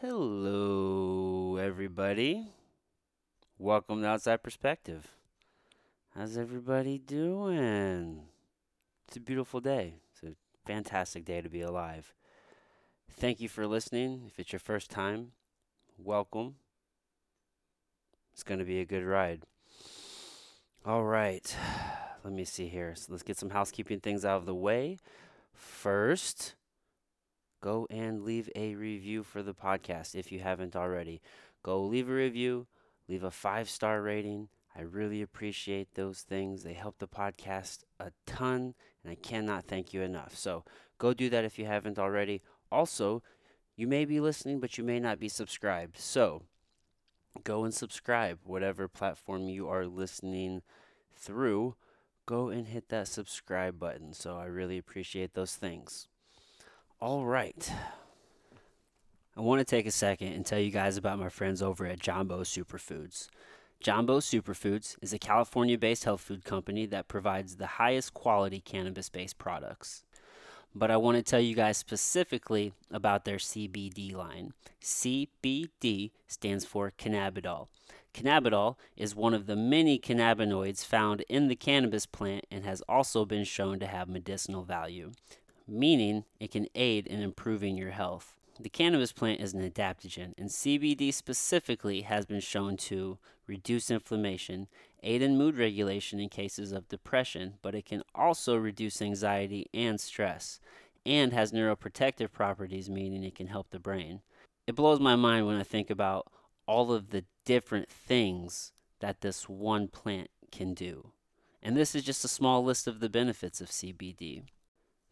Hello, everybody. Welcome to Outside Perspective. How's everybody doing? It's a beautiful day. It's a fantastic day to be alive. Thank you for listening. If it's your first time, welcome. It's going to be a good ride. All right. Let me see here. So let's get some housekeeping things out of the way. First, go and leave a review for the podcast if you haven't already. Go leave a review, leave a five star rating. I really appreciate those things. They help the podcast a ton, and I cannot thank you enough. So go do that if you haven't already. Also, you may be listening, but you may not be subscribed. So go and subscribe, whatever platform you are listening through. Go and hit that subscribe button. So I really appreciate those things. All right. I want to take a second and tell you guys about my friends over at Jambo Superfoods. Jambo Superfoods is a California based health food company that provides the highest quality cannabis based products. But I want to tell you guys specifically about their CBD line. CBD stands for cannabidiol. Cannabidiol is one of the many cannabinoids found in the cannabis plant and has also been shown to have medicinal value meaning it can aid in improving your health. The cannabis plant is an adaptogen, and CBD specifically has been shown to reduce inflammation, aid in mood regulation in cases of depression, but it can also reduce anxiety and stress, and has neuroprotective properties, meaning it can help the brain. It blows my mind when I think about all of the different things that this one plant can do. And this is just a small list of the benefits of CBD.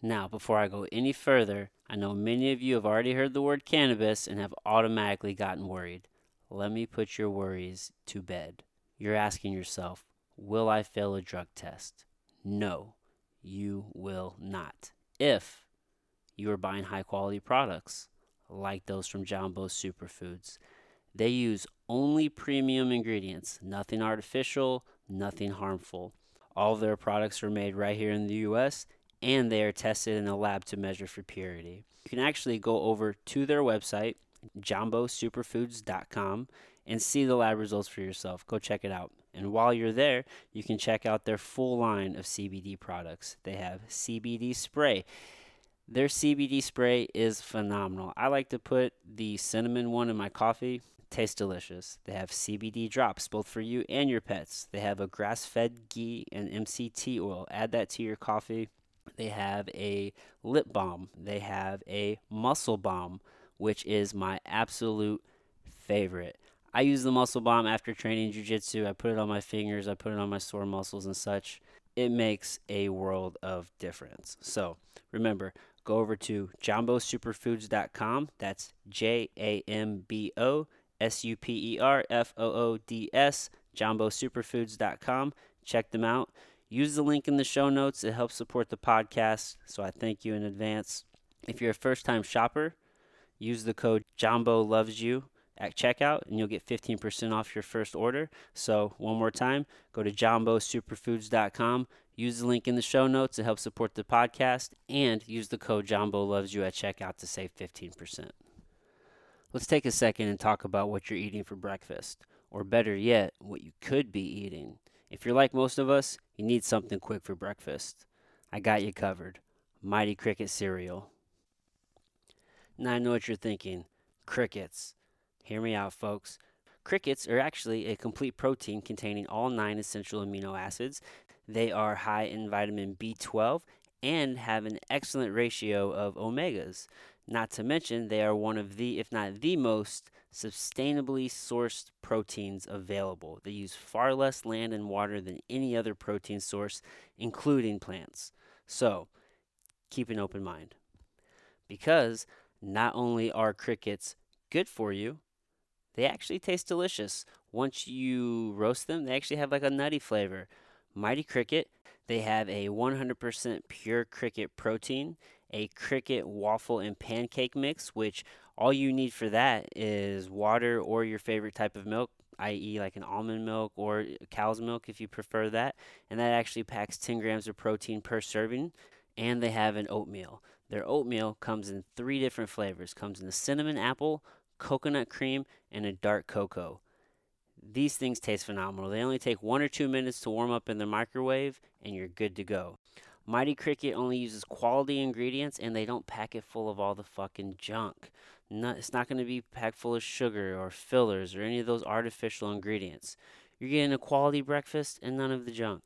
Now, before I go any further, I know many of you have already heard the word cannabis and have automatically gotten worried. Let me put your worries to bed. You're asking yourself, will I fail a drug test? No, you will not. If you are buying high quality products like those from Jambo Superfoods, they use only premium ingredients, nothing artificial, nothing harmful. All their products are made right here in the US and they are tested in a lab to measure for purity. You can actually go over to their website, jambosuperfoods.com, and see the lab results for yourself. Go check it out. And while you're there, you can check out their full line of CBD products. They have CBD spray. Their CBD spray is phenomenal. I like to put the cinnamon one in my coffee. Tastes delicious. They have CBD drops, both for you and your pets. They have a grass fed ghee and MCT oil. Add that to your coffee. They have a lip balm. They have a muscle balm, which is my absolute favorite. I use the muscle balm after training jujitsu. I put it on my fingers, I put it on my sore muscles and such. It makes a world of difference. So remember, go over to jambosuperfoods.com. That's J A M B O S U P E R F O O D S, jambosuperfoods.com. Check them out. Use the link in the show notes. It helps support the podcast, so I thank you in advance. If you're a first time shopper, use the code Jambo Loves You at checkout and you'll get 15% off your first order. So, one more time, go to jambosuperfoods.com, use the link in the show notes to help support the podcast, and use the code Jambo Loves You at checkout to save 15%. Let's take a second and talk about what you're eating for breakfast, or better yet, what you could be eating. If you're like most of us, you need something quick for breakfast. I got you covered. Mighty Cricket cereal. Now I know what you're thinking. Crickets. Hear me out, folks. Crickets are actually a complete protein containing all nine essential amino acids. They are high in vitamin B12 and have an excellent ratio of omegas. Not to mention, they are one of the, if not the most sustainably sourced proteins available. They use far less land and water than any other protein source, including plants. So, keep an open mind. Because not only are crickets good for you, they actually taste delicious. Once you roast them, they actually have like a nutty flavor. Mighty Cricket, they have a 100% pure cricket protein, a cricket waffle and pancake mix, which all you need for that is water or your favorite type of milk, i.e., like an almond milk or cow's milk if you prefer that. And that actually packs 10 grams of protein per serving. And they have an oatmeal. Their oatmeal comes in three different flavors. Comes in the cinnamon apple, coconut cream, and a dark cocoa. These things taste phenomenal. They only take one or two minutes to warm up in the microwave, and you're good to go. Mighty Cricket only uses quality ingredients, and they don't pack it full of all the fucking junk. It's not going to be packed full of sugar or fillers or any of those artificial ingredients. You're getting a quality breakfast and none of the junk.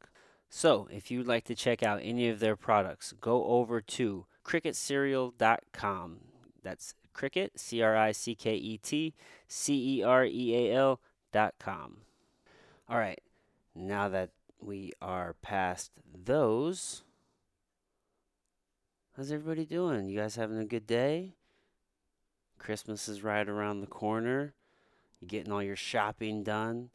So, if you'd like to check out any of their products, go over to cricketcereal.com. That's cricket, C R I C K E T C E R E A L dot com. All right, now that we are past those, how's everybody doing? You guys having a good day? Christmas is right around the corner. You getting all your shopping done?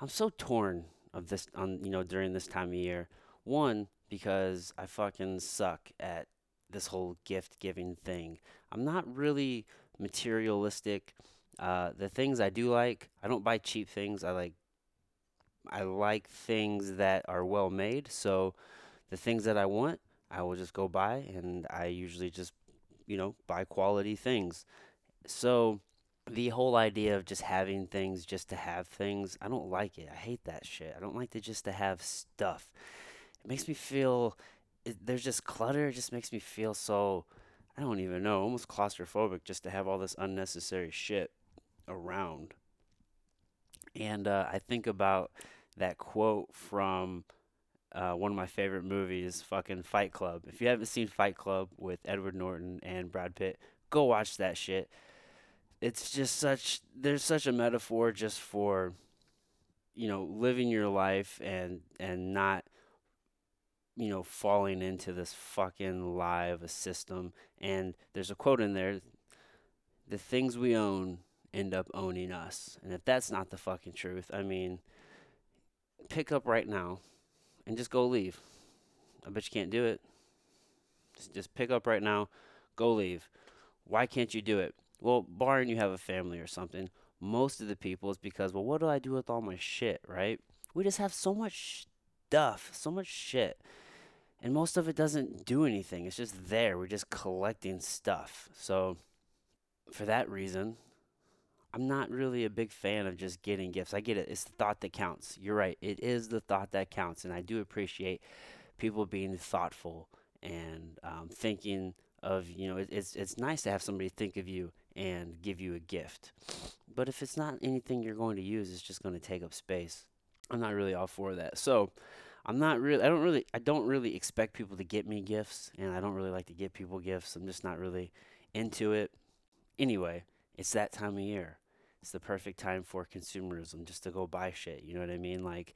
I'm so torn of this on you know during this time of year. One because I fucking suck at this whole gift giving thing. I'm not really materialistic. Uh, the things I do like, I don't buy cheap things. I like I like things that are well made. So the things that I want, I will just go buy and I usually just you know buy quality things. So the whole idea of just having things just to have things, I don't like it. I hate that shit. I don't like to just to have stuff. It makes me feel there's just clutter. It just makes me feel so I don't even know, almost claustrophobic just to have all this unnecessary shit around. And uh, I think about that quote from uh, one of my favorite movies, fucking Fight Club. If you haven't seen Fight Club with Edward Norton and Brad Pitt, go watch that shit. It's just such there's such a metaphor just for you know living your life and and not you know falling into this fucking lie of a system. And there's a quote in there the things we own end up owning us. And if that's not the fucking truth i mean pick up right now and just go leave i bet you can't do it just, pick up right now go leave why can't you do it well, barring you have a family or something, most of the people is because, well, what do I do with all my shit, right? We just have so much stuff, so much shit. And most of it doesn't do anything. It's just there. We're just collecting stuff. So, for that reason, I'm not really a big fan of just getting gifts. I get it. It's the thought that counts. You're right. It is the thought that counts. And I do appreciate people being thoughtful and um, thinking of, you know, it, it's, it's nice to have somebody think of you and give you a gift. But if it's not anything you're going to use, it's just going to take up space. I'm not really all for that. So I'm not really I don't really I don't really expect people to get me gifts and I don't really like to give people gifts. I'm just not really into it. Anyway, it's that time of year. It's the perfect time for consumerism just to go buy shit, you know what I mean? Like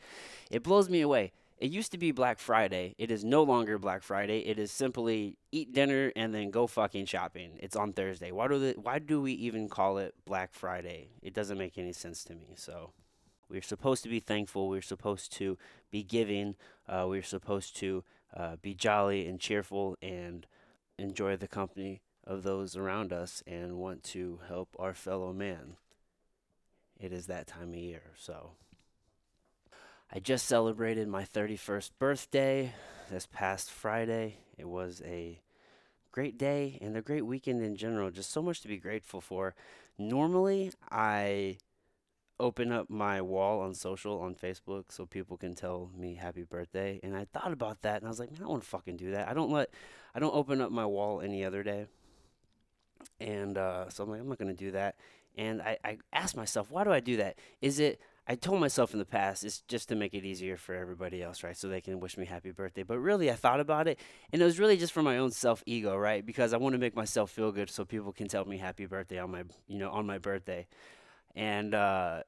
it blows me away. It used to be Black Friday. It is no longer Black Friday. It is simply eat dinner and then go fucking shopping. It's on Thursday. Why do the, why do we even call it Black Friday? It doesn't make any sense to me. So we're supposed to be thankful. We're supposed to be giving. Uh, we're supposed to uh, be jolly and cheerful and enjoy the company of those around us and want to help our fellow man. It is that time of year. So. I just celebrated my 31st birthday this past Friday. It was a great day and a great weekend in general. Just so much to be grateful for. Normally, I open up my wall on social on Facebook so people can tell me happy birthday. And I thought about that and I was like, man, I don't want to fucking do that. I don't let I don't open up my wall any other day. And uh, so I'm like, I'm not gonna do that. And I, I asked myself, why do I do that? Is it I told myself in the past it's just to make it easier for everybody else, right? So they can wish me happy birthday. But really, I thought about it, and it was really just for my own self ego, right? Because I want to make myself feel good, so people can tell me happy birthday on my, you know, on my birthday. And uh,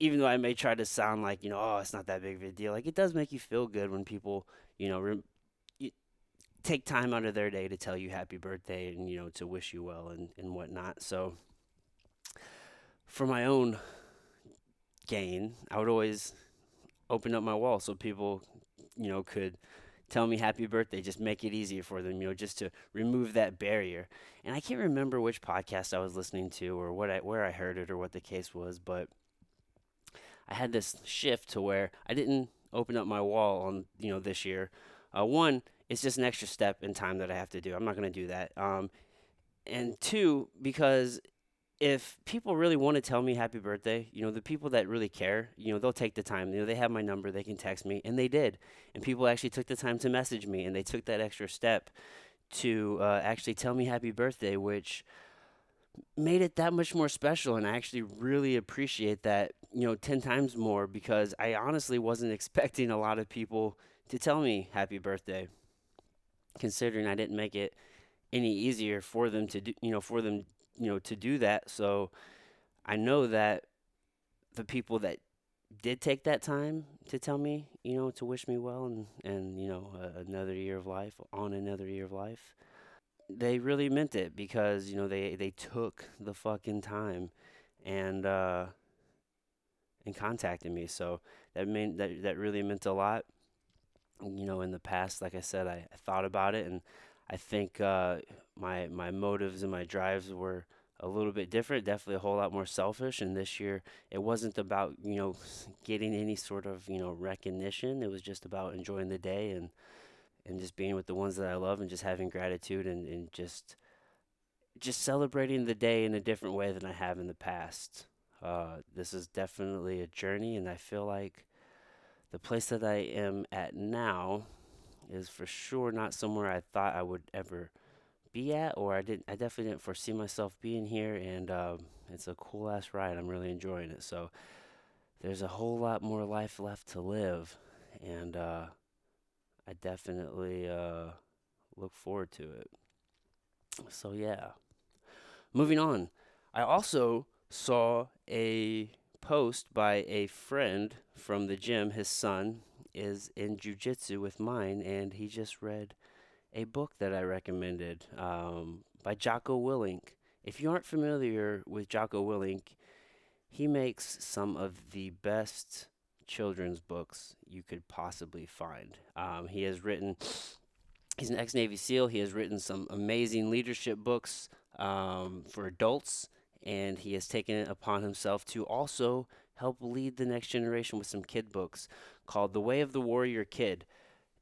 even though I may try to sound like, you know, oh, it's not that big of a deal, like it does make you feel good when people, you know, re- take time out of their day to tell you happy birthday and you know to wish you well and and whatnot. So for my own gain, I would always open up my wall so people, you know, could tell me happy birthday, just make it easier for them, you know, just to remove that barrier. And I can't remember which podcast I was listening to or what I, where I heard it or what the case was, but I had this shift to where I didn't open up my wall on, you know, this year. Uh, one, it's just an extra step in time that I have to do. I'm not going to do that. Um, and two, because if people really want to tell me happy birthday, you know, the people that really care, you know, they'll take the time. You know, they have my number, they can text me, and they did. And people actually took the time to message me, and they took that extra step to uh, actually tell me happy birthday, which made it that much more special. And I actually really appreciate that, you know, 10 times more because I honestly wasn't expecting a lot of people to tell me happy birthday, considering I didn't make it any easier for them to do, you know, for them you know, to do that. So I know that the people that did take that time to tell me, you know, to wish me well and and you know uh, another year of life on another year of life, they really meant it because you know they they took the fucking time and uh, and contacted me. So that meant that that really meant a lot. You know, in the past, like I said, I, I thought about it and I think uh, my my motives and my drives were a little bit different, definitely a whole lot more selfish. And this year, it wasn't about you know getting any sort of you know recognition. It was just about enjoying the day and and just being with the ones that I love and just having gratitude and, and just just celebrating the day in a different way than I have in the past. Uh, this is definitely a journey, and I feel like the place that I am at now is for sure not somewhere I thought I would ever be at, or I didn't. I definitely didn't foresee myself being here, and um, it's a cool ass ride. I'm really enjoying it. So there's a whole lot more life left to live, and uh, I definitely uh, look forward to it. So yeah, moving on. I also saw a post by a friend from the gym. His son is in jujitsu with mine, and he just read a book that I recommended um, by Jocko Willink. If you aren't familiar with Jocko Willink, he makes some of the best children's books you could possibly find. Um, he has written, he's an ex Navy SEAL, he has written some amazing leadership books um, for adults, and he has taken it upon himself to also help lead the next generation with some kid books called The Way of the Warrior Kid.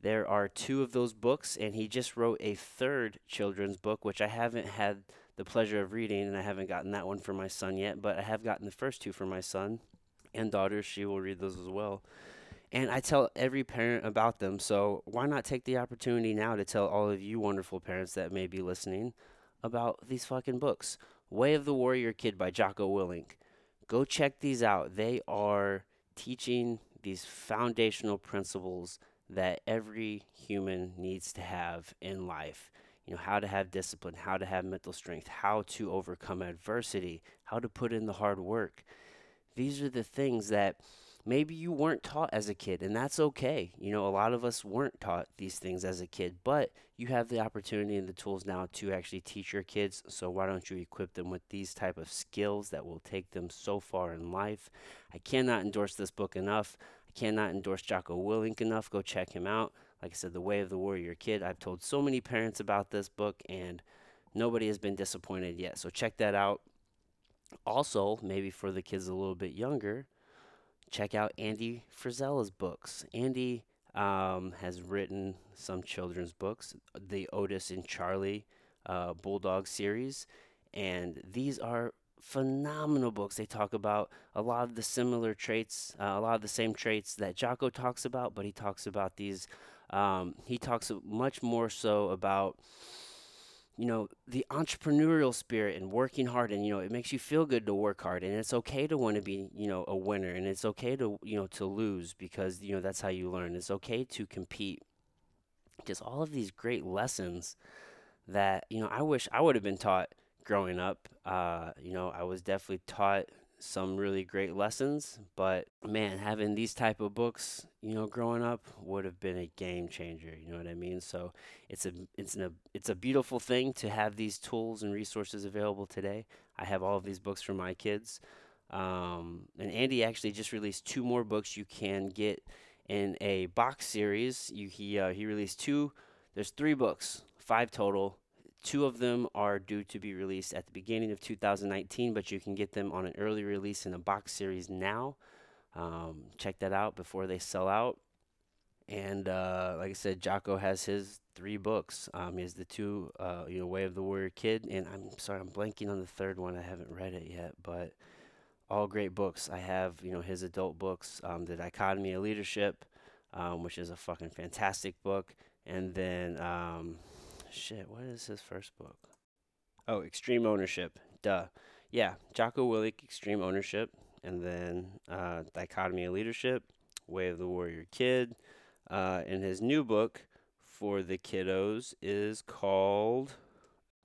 There are two of those books, and he just wrote a third children's book, which I haven't had the pleasure of reading, and I haven't gotten that one for my son yet, but I have gotten the first two for my son and daughter. She will read those as well. And I tell every parent about them, so why not take the opportunity now to tell all of you wonderful parents that may be listening about these fucking books? Way of the Warrior Kid by Jocko Willink. Go check these out. They are teaching these foundational principles that every human needs to have in life. You know, how to have discipline, how to have mental strength, how to overcome adversity, how to put in the hard work. These are the things that maybe you weren't taught as a kid and that's okay you know a lot of us weren't taught these things as a kid but you have the opportunity and the tools now to actually teach your kids so why don't you equip them with these type of skills that will take them so far in life i cannot endorse this book enough I Cannot endorse Jocko Willink enough. Go check him out. Like I said, The Way of the Warrior Kid. I've told so many parents about this book, and nobody has been disappointed yet. So check that out. Also, maybe for the kids a little bit younger, check out Andy Frisella's books. Andy um, has written some children's books, the Otis and Charlie uh, Bulldog series, and these are phenomenal books. They talk about a lot of the similar traits, uh, a lot of the same traits that Jocko talks about, but he talks about these. Um, he talks much more so about you know the entrepreneurial spirit and working hard and you know it makes you feel good to work hard and it's okay to want to be you know a winner and it's okay to you know to lose because you know that's how you learn it's okay to compete just all of these great lessons that you know i wish i would have been taught growing up. Uh, you know, I was definitely taught some really great lessons, but man, having these type of books, you know, growing up would have been a game changer. You know what I mean? So it's a it's a it's a beautiful thing to have these tools and resources available today. I have all of these books for my kids. Um, and Andy actually just released two more books you can get in a box series. You, he uh, he released two. There's three books, five total Two of them are due to be released at the beginning of 2019, but you can get them on an early release in a box series now. Um, check that out before they sell out. And uh, like I said, Jocko has his three books. Um, he has the two, uh, you know, Way of the Warrior Kid, and I'm sorry, I'm blanking on the third one. I haven't read it yet, but all great books. I have, you know, his adult books, um, The Dichotomy of Leadership, um, which is a fucking fantastic book, and then, um, shit, what is his first book? Oh, Extreme Ownership. Duh. Yeah, Jocko Willink, Extreme Ownership, and then uh, Dichotomy of Leadership, Way of the Warrior Kid. Uh, and his new book for the kiddos is called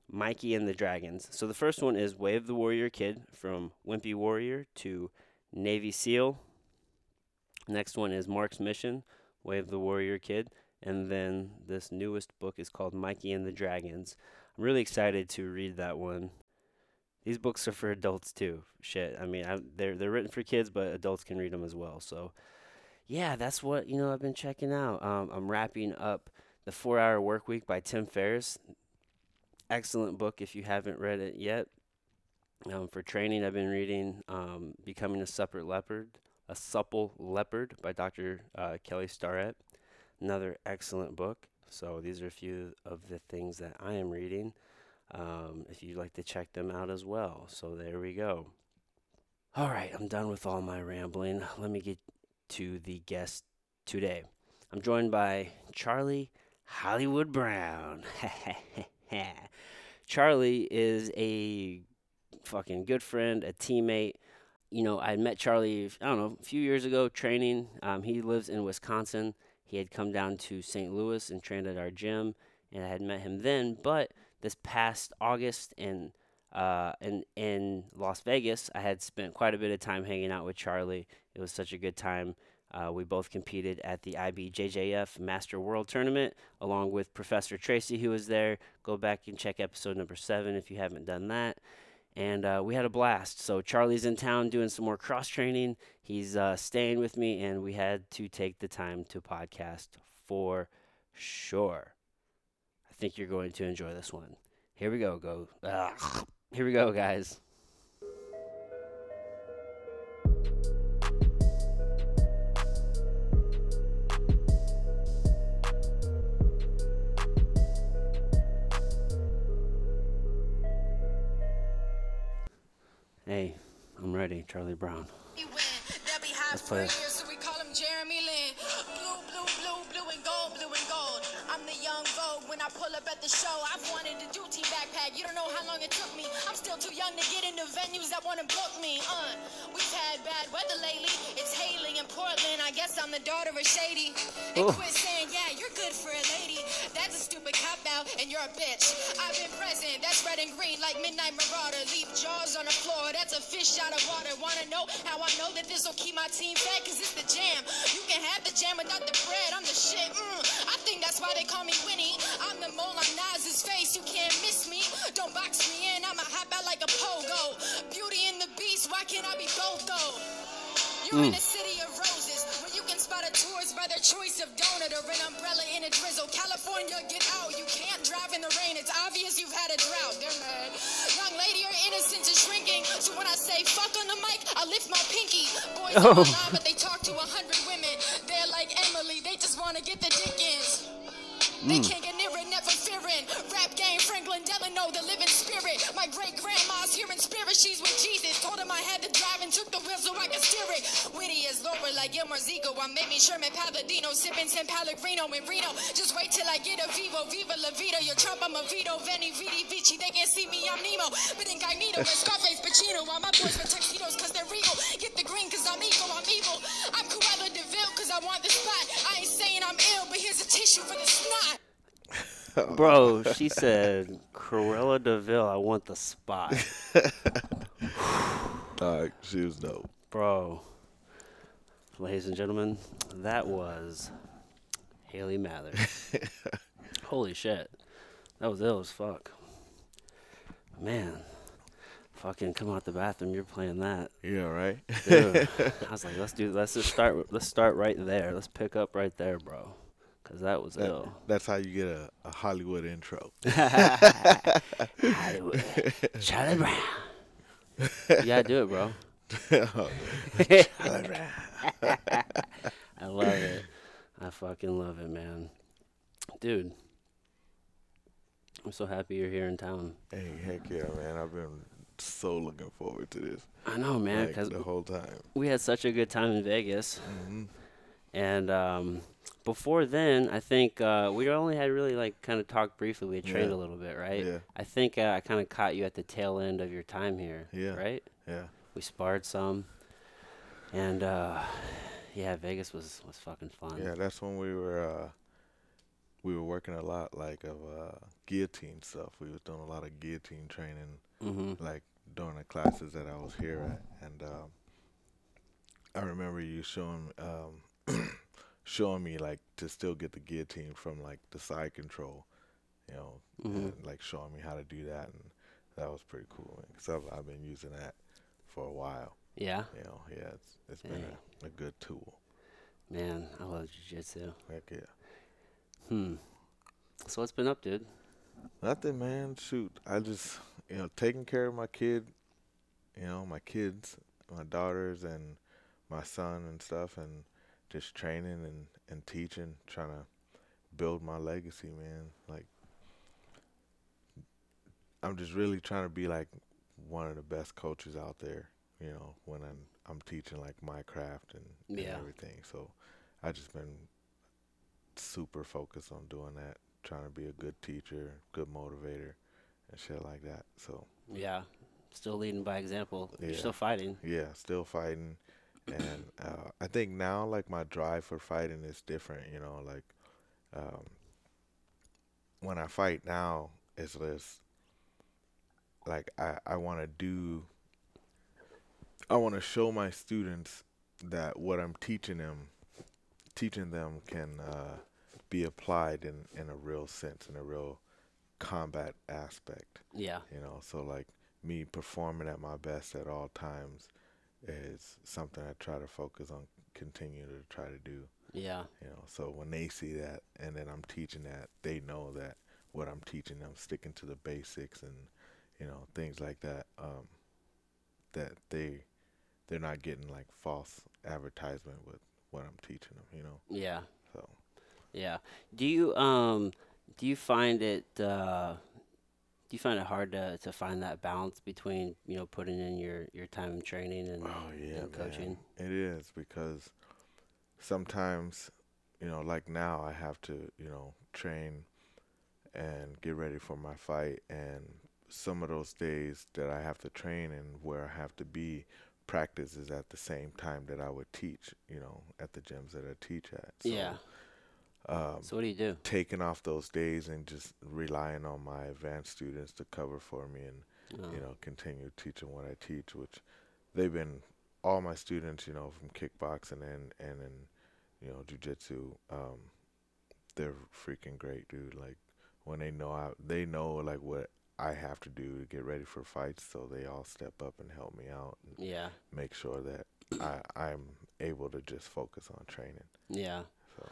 Mikey and the Dragons. So the first one is Way of the Warrior Kid from Wimpy Warrior to Navy SEAL. Next one is Marc's Mission, Way of the Warrior Kid. And then this newest book is called Mikey and the Dragons. I'm really excited to read that one. These books are for adults too. Shit, I mean, I, they're they're written for kids, but adults can read them as well. So, yeah, that's what you know. I've been checking out. Um, I'm wrapping up the Four Hour Work Week by Tim Ferriss. Excellent book if you haven't read it yet. Um, for training, I've been reading um, Becoming a Supple Leopard, a Supple Leopard by Dr. Uh, Kelly Starrett. Another excellent book. So these are a few of the things that I am reading. Um, if you'd like to check them out as well. So there we go. All right, I'm done with all my rambling. Let me get to the guest today. I'm joined by Charlie Hollywood Brown. Charlie is a fucking good friend, a teammate. You know, I met Charlie, I don't know, a few years ago training. Um, he lives in Wisconsin. He had come down to St. Louis and trained at our gym, and I had met him then. But this past August in uh, in in Las Vegas, I had spent quite a bit of time hanging out with Charlie. It was such a good time. Uh, we both competed at the IBJJF Master World Tournament along with Professor Tracy, who was there. Go back and check episode number seven if you haven't done that. And uh, we had a blast. So Charlie's in town doing some more cross training. He's uh, staying with me, and we had to take the time to podcast for sure. I think you're going to enjoy this one. Here we go. Go. Ugh. Here we go, guys. Hey, I'm ready, Charlie Brown. Let's play it. So we call him Jeremy Lin. Blue, blue, blue, blue and gold, blue and gold. I'm the young Vogue when I pull up at the show. I've wanted Team Backpack. You don't know how long it took me. I'm still too young to get into venues that want to book me. Uh, we've had bad weather lately. It's hailing in Portland. I guess I'm the daughter of Shady. And quit saying, you're good for a lady. That's a stupid cop out, and you're a bitch. I've been present. That's red and green like Midnight Marauder. Leave jaws on the floor. That's a fish out of water. Wanna know how I know that this will keep my team fed? Cause it's the jam. You can have the jam without the bread. I'm the shit. Mm, I think that's why they call me Winnie. I'm the mole on Nas's face. You can't miss me. Don't box me in. I'ma hop out like a pogo. Beauty and the beast. Why can't I be both though? You're in a city choice of donut or an umbrella in a drizzle. California, get out. You can't drive in the rain. It's obvious you've had a drought. They're mad. Uh, young lady, your innocence is shrinking. So when I say fuck on the mic, I lift my pinky. Boys Oh. lie, but they talk to a hundred women. They're like Emily. They just want to get the dick in. They mm. can't get Rap game, Franklin Delano, the living spirit. My great grandma's here in spirit, she's with Jesus. Told him I had to drive and took the wheel so I could steer it. Witty as Laura, like Gilmore Zico. I'm Amy Sherman Palladino, sipping San Pellegrino in Reno. Just wait till I get a Vivo, Viva La Vida. Your Trump, I'm a Vito, Veni, Vidi, Vici. They can't see me, I'm Nemo. But incognito, with Scarface, Pacino. While my boys wear tuxedos, cause they're regal. Get the green, cause I'm evil, I'm evil. I'm Cruella de Vil, cause I want the spot. I ain't saying I'm ill, but here's a tissue for the snot. Bro, she said, Cruella de Vil, I want the spot. Dog, she was dope. Bro, ladies and gentlemen, that was Haley Mather. Holy shit. That was ill as fuck. Man, fucking come out the bathroom, you're playing that. Yeah, right. Dude, I was like, let's do, let's just start, let's start right there. Let's pick up right there, bro. Cause that was That- ill. that's how you get a, a Hollywood intro. Hollywood. Charlie Brown. You gotta do it, bro. Charlie Brown. I love it. I fucking love it, man. Dude, I'm so happy you're here in town. Hey, heck yeah, man! I've been so looking forward to this. I know, man, like, the whole time. we had such a good time in Vegas. hmm And um, before then, I think uh, we only had really like kind of talked briefly. We had trained Yeah. a little bit, right? Yeah, I think uh, I kind of caught you at the tail end of your time here. Yeah. Right? yeah, We sparred some. And uh, yeah, Vegas was, was fucking fun. yeah. That's when we were uh, we were working a lot like of uh, guillotine stuff. We was doing a lot of guillotine training, Mm-hmm. like during the classes that I was here at, and um, I remember you showing um, showing me like to still get the guillotine from like the side control, you know, Mhm. and like showing me how to do that, and that was pretty cool. Because I've, I've been using that for a while. Yeah, You know, yeah, it's it's been a, a good tool. man, I love jujitsu. Heck yeah. Hmm. So what's been up, dude? Nothing, man. Shoot, I just you know taking care of my kid, you know my kids, my daughters, and my son and stuff, and just training and and teaching, trying to build my legacy, man. Like I'm just really trying to be like one of the best coaches out there. You know, when I'm I'm teaching like my craft and, and everything. So I just been super focused on doing that, trying to be a good teacher, good motivator, and shit like that. So Yeah, still leading by example. You're still fighting. yeah, still fighting, and uh, I think now like my drive for fighting is different. You know, like um, when I fight now, it's just like I I want to do. I want to show my students that what I'm teaching them, teaching them can uh, be applied in in a real sense, in a real combat aspect Yeah, you know so like me performing at my best at all times is something i try to focus on continue to try to do. Yeah, you know so when they see that and then i'm teaching that they know that what i'm teaching them sticking to the basics and you know things like that um that they they're not getting like false advertisement with what i'm teaching them you know? Yeah, so. Yeah. Do you um do you find it uh do you find it hard to, to find that balance between you know putting in your, your time in training and, Oh yeah, and coaching? man. It is because sometimes, you know, like now I have to, you know, train and get ready for my fight and some of those days that I have to train and where I have to be practice is at the same time that I would teach, you know, at the gyms that I teach at. So, yeah. Um, So what do you do? taking off those days and just relying on my advanced students to cover for me and Oh, you know, continue teaching what I teach, which they've been all my students, you know, from kickboxing and and in, you know, jujitsu, um, they're freaking great, dude. Like when they know I, they know like what I have to do to get ready for fights, so they all step up and help me out and yeah, make sure that I I'm able to just focus on training. yeah. So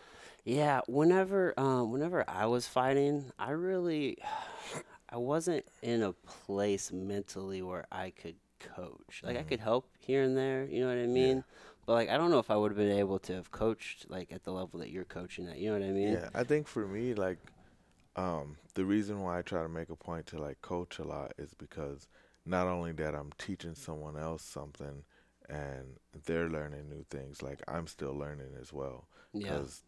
Yeah, whenever um whenever I was fighting, I really I wasn't in a place mentally where I could coach. Like I could help here and there, you know what I mean? But like I don't know if I would have been able to have coached like at the level that you're coaching at, you know what I mean? Yeah, I think for me, like, um, the reason why I try to make a point to like coach a lot is because not only that I'm teaching someone else something and they're learning new things, like I'm still learning as well Yeah. because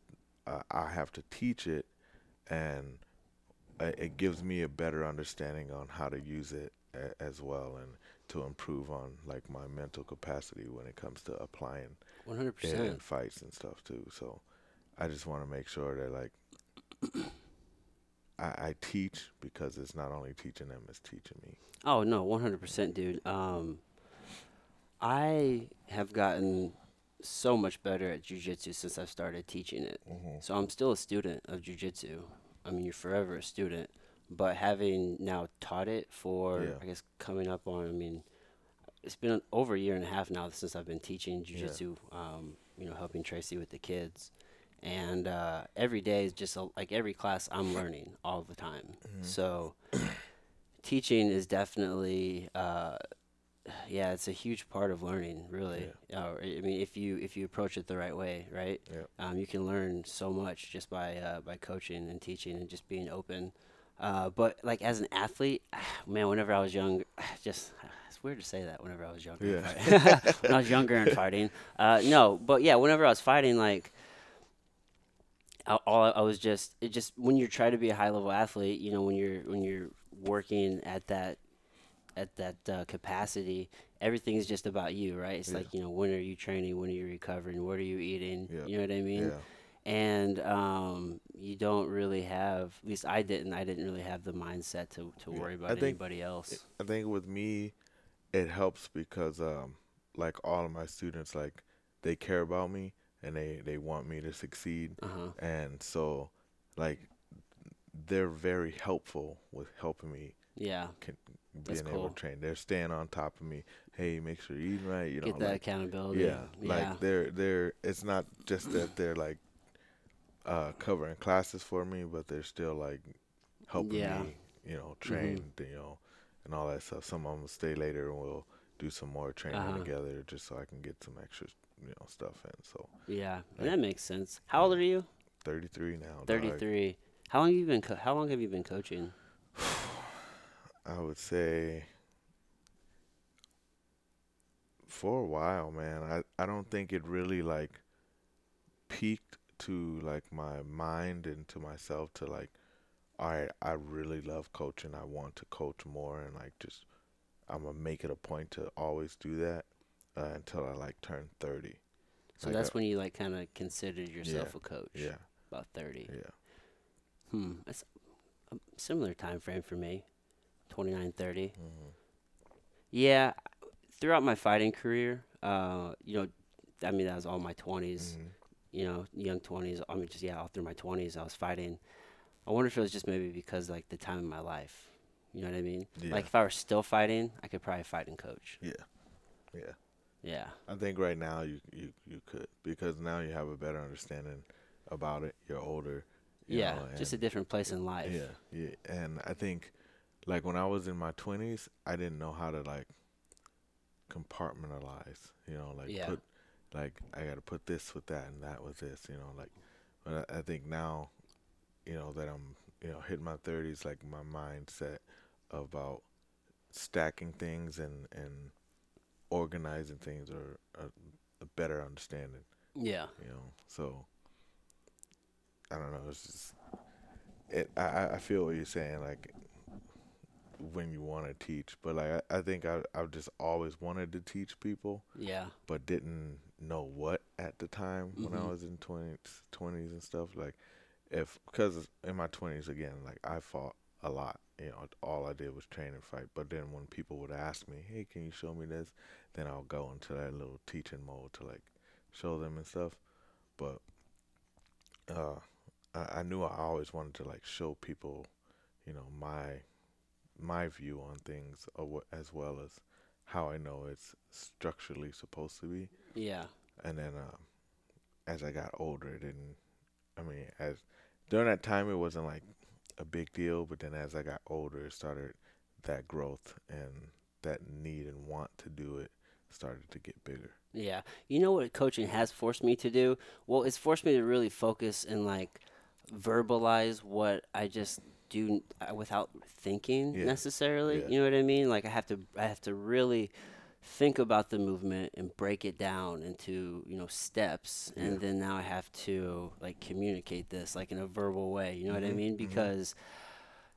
uh, I have to teach it, and it gives me a better understanding on how to use it a- as well, and to improve on like my mental capacity when it comes to applying One hundred in, in fights and stuff too. So I just want to make sure that like I, I teach because it's not only teaching them, it's teaching me. Oh no, one hundred percent, dude. Um, I have gotten so much better at jujitsu since I've started teaching it. So I'm still a student of jujitsu. I mean, you're forever a student, but having now taught it for, Yeah. I guess, coming up on, I mean, it's been over a year and a half now since I've been teaching Yeah. jujitsu. Um, you know, helping Tracy with the kids, and uh, every day is just a, like every class I'm learning all the time. So teaching is definitely uh, yeah, it's a huge part of learning, really. Uh, I mean, if you if you approach it the right way, right? Yeah. Um, you can learn so much just by uh, by coaching and teaching and just being open. Uh, but like as an athlete, man, whenever I was young, just it's weird to say that. Whenever I was younger, Yeah. when I was younger and fighting, uh, no, but yeah, whenever I was fighting, like I, all I was just it just when you try to be a high level athlete, you know, when you're when you're working at that at that uh, capacity, everything is just about you, right? It's Yeah. like you know, when are you training? When are you recovering? What are you eating? Yeah. You know what I mean? Yeah. And um, you don't really have, at least I didn't. I didn't really have the mindset to to worry about think anybody else. I think with me, it helps because um, like all of my students, like they care about me and they they want me to succeed, Uh huh. and so like they're very helpful with helping me Yeah. can, Being able to train. They're staying on top of me. Hey, make sure you're eating right. You know, Get that like, accountability. yeah, Yeah. like they're they're. It's not just that they're like uh, covering classes for me, but they're still like helping Yeah. me. You know, train. You know, and all that stuff. Some of them stay later and we'll do some more training Uh-huh. together, just so I can get some extra, you know, stuff in. So, yeah. like- that makes sense. How old are you? 33 now. Thirty-three. How long have you been? Co- how long have you been coaching? I would say for a while, man. I I don't think it really like peaked to like my mind and to myself to like all right, I really love coaching. I want to coach more and like just I'm gonna make it a point to always do that uh, until I like turn 30. So Like, that's uh, when you like kind of considered yourself yeah, a coach. Yeah. About thirty. Yeah. Hmm. That's a similar time frame for me. 29, 30. hmm Yeah. Throughout my fighting career, uh, you know, I mean that was all my 20s. hmm You know, young twenties. I mean, just yeah, all through my twenties, I was fighting. I wonder if it was just maybe because like the time in my life. You know what I mean? Yeah. Like if I were still fighting, I could probably fight and coach. Yeah. Yeah. Yeah. I think right now you you you could because now you have a better understanding about it. You're older. you yeah. know, just a different place in life. Yeah, yeah, and I think like when I was in my twenties, I didn't know how to like compartmentalize. You know, like Yeah. put like I got to put this with that and that with this. You know, like but I, I think now, you know that I'm you know hitting my thirties, like my mindset about stacking things and and organizing things or a, a better understanding Yeah. you know. So I don't know. It's just it. I I- I feel what you're saying. Like when you want to teach, but like I, I think I I've just always wanted to teach people, Yeah. but didn't know what at the time when I Mhm. was in twenties twenties and stuff. Like if because in my twenties again, like I fought a lot. You know, all I did was train and fight. But then when people would ask me, "Hey, can you show me this?" Then I'll go into that little teaching mode to like show them and stuff. But uh, I, I knew I always wanted to like show people, you know, my my view on things as well as how I know it's structurally supposed to be. Yeah. And then um, as I got older, it didn't. I mean, as during that time, it wasn't like a big deal. But then as I got older, it started that growth and that need and want to do it started to get bigger. Yeah. You know what coaching has forced me to do? Well, it's forced me to really focus and like verbalize what I just do uh, without thinking Yeah. necessarily. Yeah. You know what I mean? Like I have to I have to really think about the movement and break it down into, you know, steps and then now I have to like communicate this like in a verbal way, you know what I Mhm, mean? mhm. Because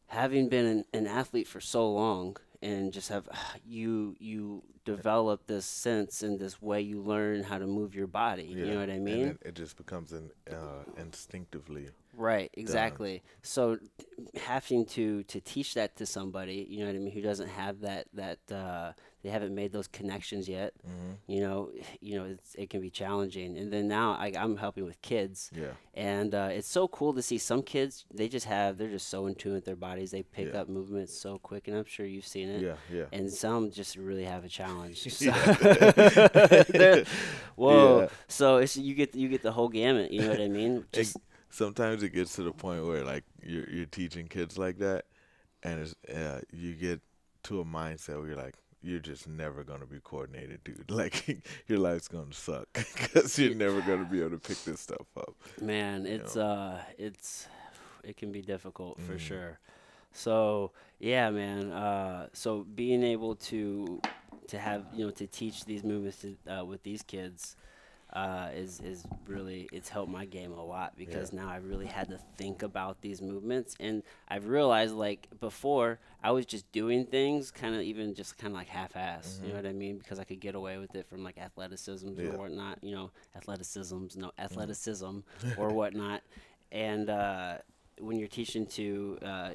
having been an, an athlete for so long and just have you you develop this sense and this way you learn how to move your body you know what i and mean it, it just becomes an uh, instinctively. Right exactly so having to to teach that to somebody you know what i mean who doesn't have that that uh they haven't made those connections yet hmm you know you know it's, it can be challenging and then now I, i'm helping with kids Yeah. and uh, it's so cool to see some kids they just have they're just so in tune with their bodies they pick Yeah. up movements so quick and i'm sure you've seen it Yeah. Yeah. and some just really have a challenge. So Whoa! Yeah. So it's you get you get the whole gamut. You know what I mean? It- Just sometimes it gets to the point where like you're you're teaching kids like that, and it's uh, you get to a mindset where you're like, you're just never gonna be coordinated, dude. Like your life's gonna suck because you're never gonna be able to pick this stuff up. Man, it's uh, it's it can be difficult for Mhm. sure. So yeah, man. Uh, so being able to to have you know to teach these movements to, uh, with these kids uh, is is really it's helped my game a lot because now I really had to think about these movements and I've realized like before I was just doing things kind of even just kind of like half-ass. You know what I mean? Because I could get away with it from like athleticisms Yeah. or whatnot. You know, athleticisms, no athleticism or whatnot. And uh, when you're teaching to uh,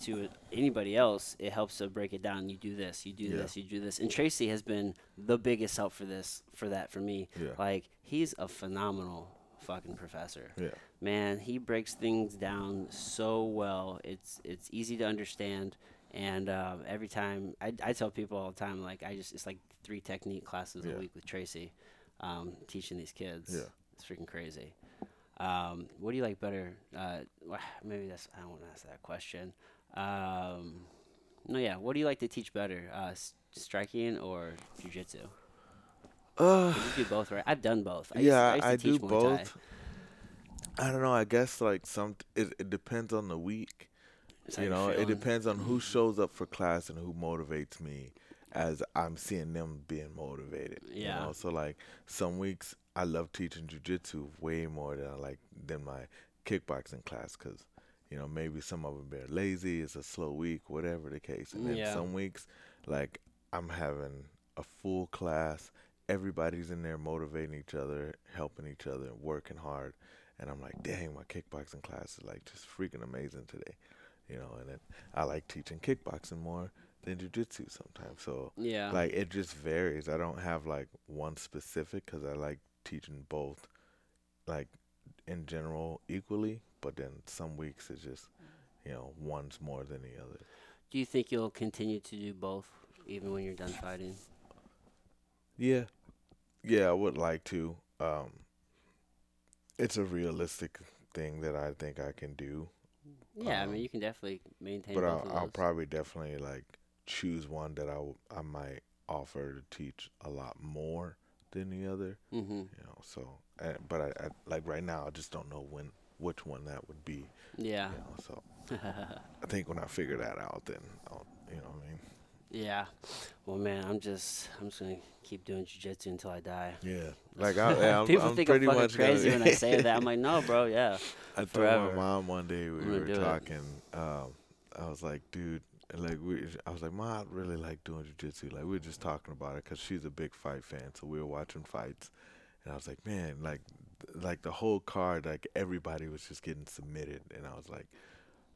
to anybody else, it helps to break it down. You do this, you do Yeah. this, you do this. And Tracy has been the biggest help for this, for that, for me. Yeah. Like he's a phenomenal fucking professor. Yeah. Man, he breaks things down so well. It's it's easy to understand. And um, every time I, I tell people all the time, like I just it's like three technique classes Yeah. a week with Tracy, um, teaching these kids. Yeah. It's freaking crazy. Um, what do you like better? Uh, maybe that's I don't want to ask that question. Um, no, yeah. What do you like to teach better, uh, s- striking or jujitsu? Uh, You do both, right? I've done both. I used, yeah, I, used to I teach do both. I don't know. I guess like some. It, it depends on the week. It's you know, it depends on who shows up for class and who motivates me as I'm seeing them being motivated. Yeah. You know, so like some weeks I love teaching jujitsu way more than I like than my kickboxing class because you know maybe some of them are lazy. It's a slow week, whatever the case. And then Yeah. some weeks like I'm having a full class. Everybody's in there motivating each other, helping each other, working hard. And I'm like, dang, my kickboxing class is like just freaking amazing today you know, and then I like teaching kickboxing more than jujitsu sometimes. So Yeah. like it just varies. I don't have like one specific because I like teaching both, like in general equally. But then some weeks it's just, you know, one's more than the other. do you think you'll continue to do both even when you're done fighting? Yeah, yeah, I would like to. Um, it's a realistic thing that I think I can do. Yeah, I mean Um, you can definitely maintain but I'll, I'll probably definitely like choose one that I, w- I might offer to teach a lot more than the other mm-hmm. you know so uh, but I, I like right now i just don't know when which one that would be Yeah. you know so i think when i figure that out then i'll you know what i mean Yeah. Well, man, I'm just I'm just gonna keep doing jujitsu until I die. yeah like i yeah, I'm, People I'm think pretty I'm fucking much crazy when I say that. I'm like, no, bro. Yeah. i told forever. my mom one day we were talking um i was like dude like we i was like mom i really like doing jiu-jitsu like we were just talking about it because she's a big fight fan so we were watching fights and i was like man like like the whole card like everybody was just getting submitted and i was like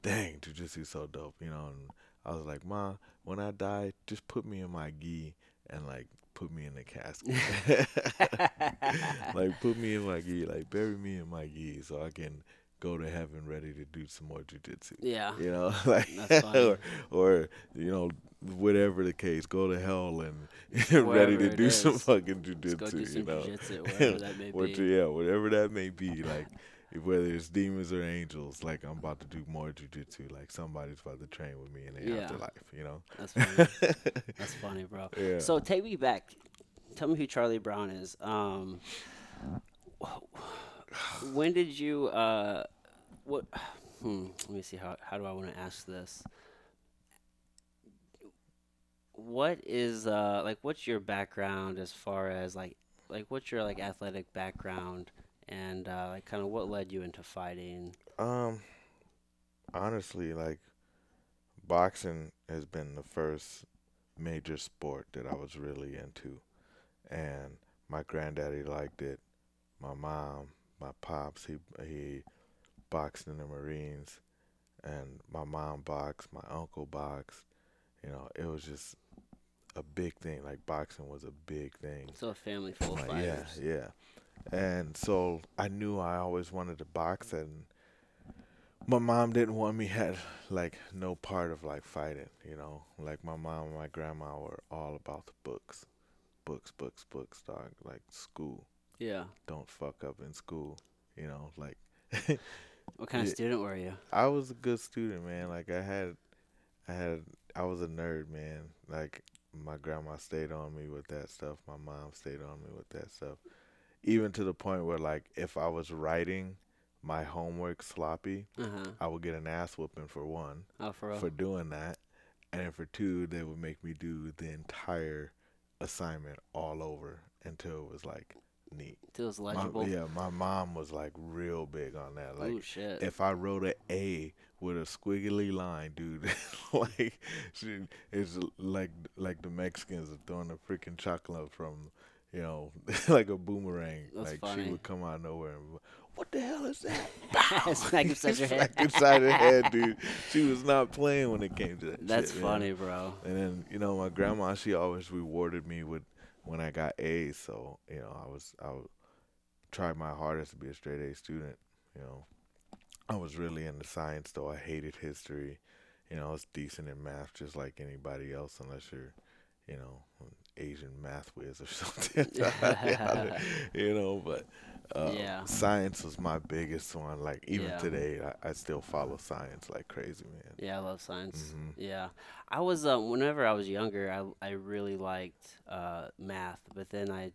dang jiu-jitsu so dope you know and i was like ma when i die just put me in my gi and like put me in the casket like put me in my gi like bury me in my gi so i can go to heaven ready to do some more jiu-jitsu Yeah. you know like or, or you know whatever the case go to hell and ready to do some is. fucking Let's jiu-jitsu go you some know jujitsu, that may What- be. yeah whatever that may be like if- whether it's demons or angels like i'm about to do more jiu-jitsu like somebody's about to train with me in the Yeah. afterlife you know That's funny. That's funny, bro. Yeah. So take me back. Tell me who Charlie Brown is. Um, when did you? Uh, what? Hmm, let me see. How how do I want to ask this? What is uh like? What's your background as far as like like what's your like athletic background and uh, like kind of what led you into fighting? Um, honestly, like boxing has been the first major sport that I was really into, and my granddaddy liked it. My mom, my pops, he he boxed in the Marines, and my mom boxed. My uncle boxed. You know, it was just a big thing. Like boxing was a big thing. So a family full of Like, yeah, fighters. yeah. And so I knew I always wanted to box, and my mom didn't want me had like no part of like fighting. You know, like my mom and my grandma were all about the books, books, books, books. Dog, like school. Yeah. Don't fuck up in school. You know, like What kind of student were you? I was a good student, man. Like I had, I had, I was a nerd, man. Like my grandma stayed on me with that stuff. My mom stayed on me with that stuff. Even to the point where like if I was writing my homework sloppy, Uh huh. I would get an ass whooping for one Oh, for for doing that, and then for two, they would make me do the entire assignment all over until it was like neat. Till it's My- yeah, my mom was like real big on that. Like Ooh, shit. if I wrote an A with a squiggly line, dude, like she, it's like like the Mexicans are throwing a freaking chocolate from, you know, like a boomerang. That's like funny. she would come out of nowhere and what the hell is that? Smack upside your head. Smack inside her head, dude. She was not playing when it came to that. That's shit, man. funny, bro. And then you know my grandma, she always rewarded me with when I got A's. So you know I was I try my hardest to be a straight A student. You know, I was really into science though. I hated history. You know, I was decent in math, just like anybody else, unless you're, you know, an Asian math whiz or something. you know, but uh, Yeah. science was my biggest one. Like even Yeah. today, I, I still follow science like crazy, man. Yeah, I love science. Mhm. Yeah, I was uh, whenever I was younger, I I really liked uh, math, but then I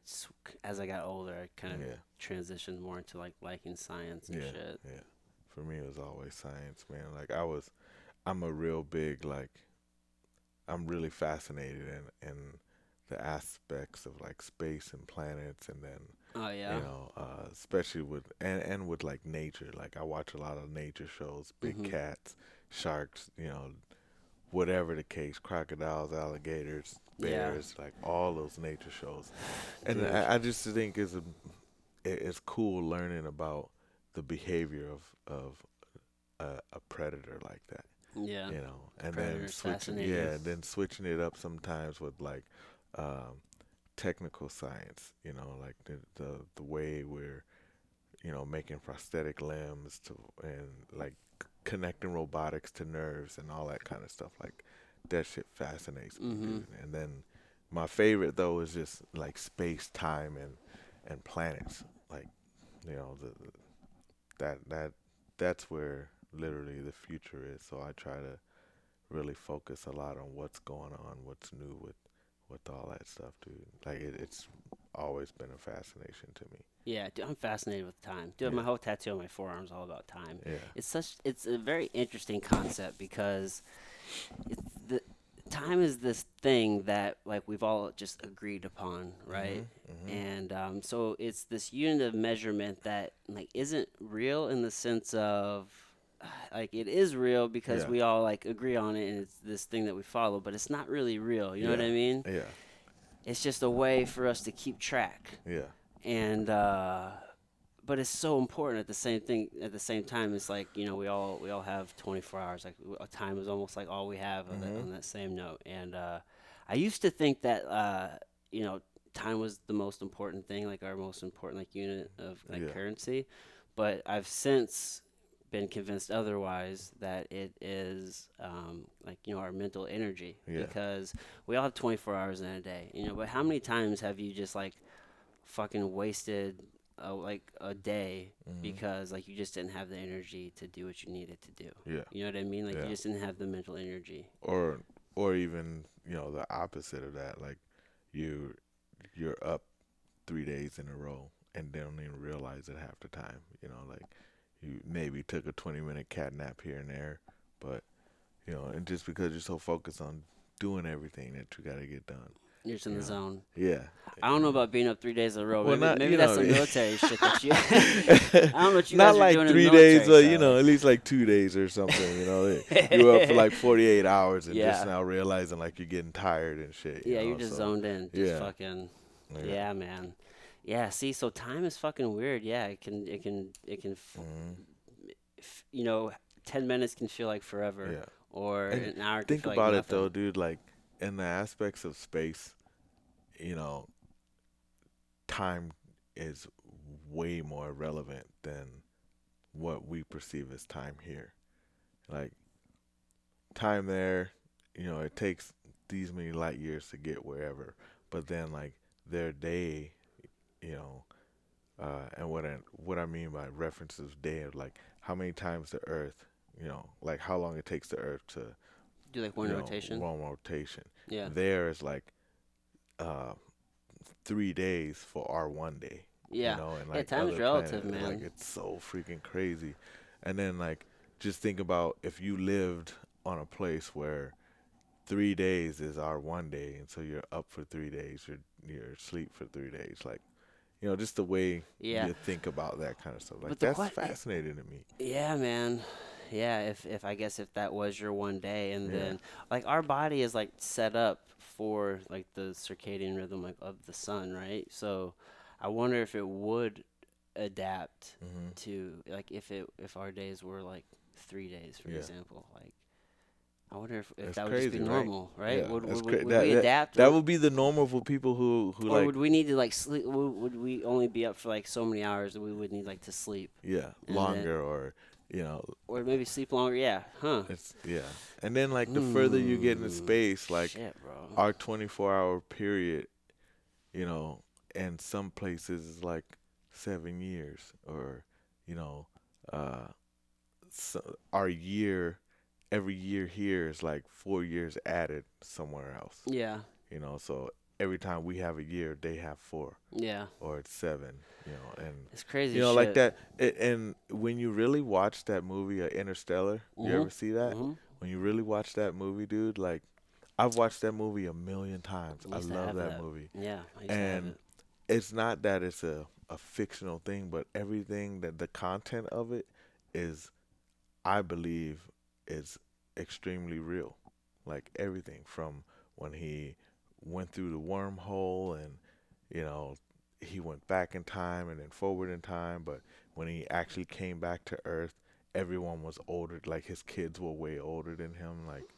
as I got older, I kind of Yeah. transitioned more into like liking science and Yeah, shit. yeah. For me, it was always science, man. Like I was, I'm a real big like, I'm really fascinated in in the aspects of like space and planets, and then Oh yeah. you know, uh, especially with and and with like nature. Like I watch a lot of nature shows, big Mhm. cats, sharks, you know, whatever the case, crocodiles, alligators, Yeah. bears, like all those nature shows. And. I, I just think it's a, it- it's cool learning about the behavior of of a, a predator like that yeah. you know, and then switching, yeah, then switching it up sometimes with like um, technical science, you know, like the, the the way we're, you know, making prosthetic limbs to and like connecting robotics to nerves and all that kind of stuff. Like that shit fascinates me, Mhm. dude. And then my favorite though is just like space, time, and and planets. Like you know the, the that that that's where literally the future is. So I try to really focus a lot on what's going on, what's new with with all that stuff, dude. Like it, it's always been a fascination to me. Yeah, dude, I'm fascinated with time. Dude, my whole tattoo on my forearm is all about time. Yeah. It's such it's a very interesting concept because it's the time is this thing that like we've all just agreed upon, right? Mhm. And um, so it's this unit of measurement that like isn't real in the sense of like it is real because Yeah. we all like agree on it and it's this thing that we follow, but it's not really real. You know what I mean? Yeah. It's just a way for us to keep track Yeah. and uh, but it's so important at the same thing at the same time it's like you know we all we all have 24 hours like time is almost like all we have on, that, Mhm. on that same note and uh, i used to think that uh, you know time was the most important thing like our most important like unit of like Yeah. currency but i've since been convinced otherwise that it is um, like you know our mental energy Yeah. because we all have 24 hours in a day you know but how many times have you just like fucking wasted a, like a day Mhm. because like you just didn't have the energy to do what you needed to do Yeah. you know what i mean like Yeah. you just didn't have the mental energy Or or even you know the opposite of that, like you you're up three days in a row and they don't even realize it half the time. You know, like you maybe took a 20 minute cat nap here and there, but you know, and just because you're so focused on doing everything that you got to get done. you're just in the Yeah. zone Yeah. i don't know about being up three days in a row Well, maybe, not- maybe that's know, some military shit that you i don't know what you Not guys are like doing in the three days, but you know, at least like two days or something. You know, you're up for like 48 hours and Yeah. just now realizing like you're getting tired and shit. you yeah know, you're just so, zoned in just yeah. fucking yeah. man yeah see so time is fucking weird yeah it can it can it can f- Mhm. f- you know 10 minutes can feel like forever Yeah. or And an hour can Think about like it though, dude. Like in the aspects of space, you know, time is way more relevant than what we perceive as time here. Like time there, you know, it takes these many light years to get wherever, but then like their day, you know, uh, and what I what I mean by references day of like how many times the Earth, you know, like how long it takes the Earth to Do like one you know, rotation. one rotation. yeah. There is like uh, three days for our one day. Yeah. You know, and Yeah, like time's relative, planets, Like it's so freaking crazy. And then like just think about if you lived on a place where three days is our one day, and so you're up for three days, you're you're asleep for three days, like. You know, just the way Yeah. you think about that kind of stuff. Like that's que- fascinating to me. Yeah, man. Yeah, if if I guess if that was your one day and Yeah. then like our body is like set up for like the circadian rhythm like of the sun, right? So I wonder if it would adapt hmm to like if it if our days were like 3 days for Yeah. example, like I wonder if, if that would just be crazy, right? normal, right? Yeah, would would, cra- would that- we adapt? That Would- would be the normal for people who who or like would we need to like sleep? Would, would we only be up for like so many hours that we would need like to sleep, yeah then- longer or you know or maybe sleep longer? Yeah, huh? it's yeah. And then like the further you get into Mm, space, like Shit, our 24 hour period, you know, and some places is like seven years or you know, uh, so our year every year here is like four years added somewhere else. yeah, You know, so every time we have a year, they have four yeah. or it's seven. You know, and It's crazy. you know, shit. like that. It, and when you really watch that movie, uh, Interstellar, you Mhm. ever see that? Mhm. When you really watch that movie, dude, like I've watched that movie a million times. I I used to love that, that. movie. Yeah, I used to have And it. it's not that it's a a fictional thing, but everything that the content of it is, I believe, is extremely real. Like everything from when he went through the wormhole and you know he went back in time and then forward in time, but when he actually came back to Earth, everyone was older. Like his kids were way older than him. Like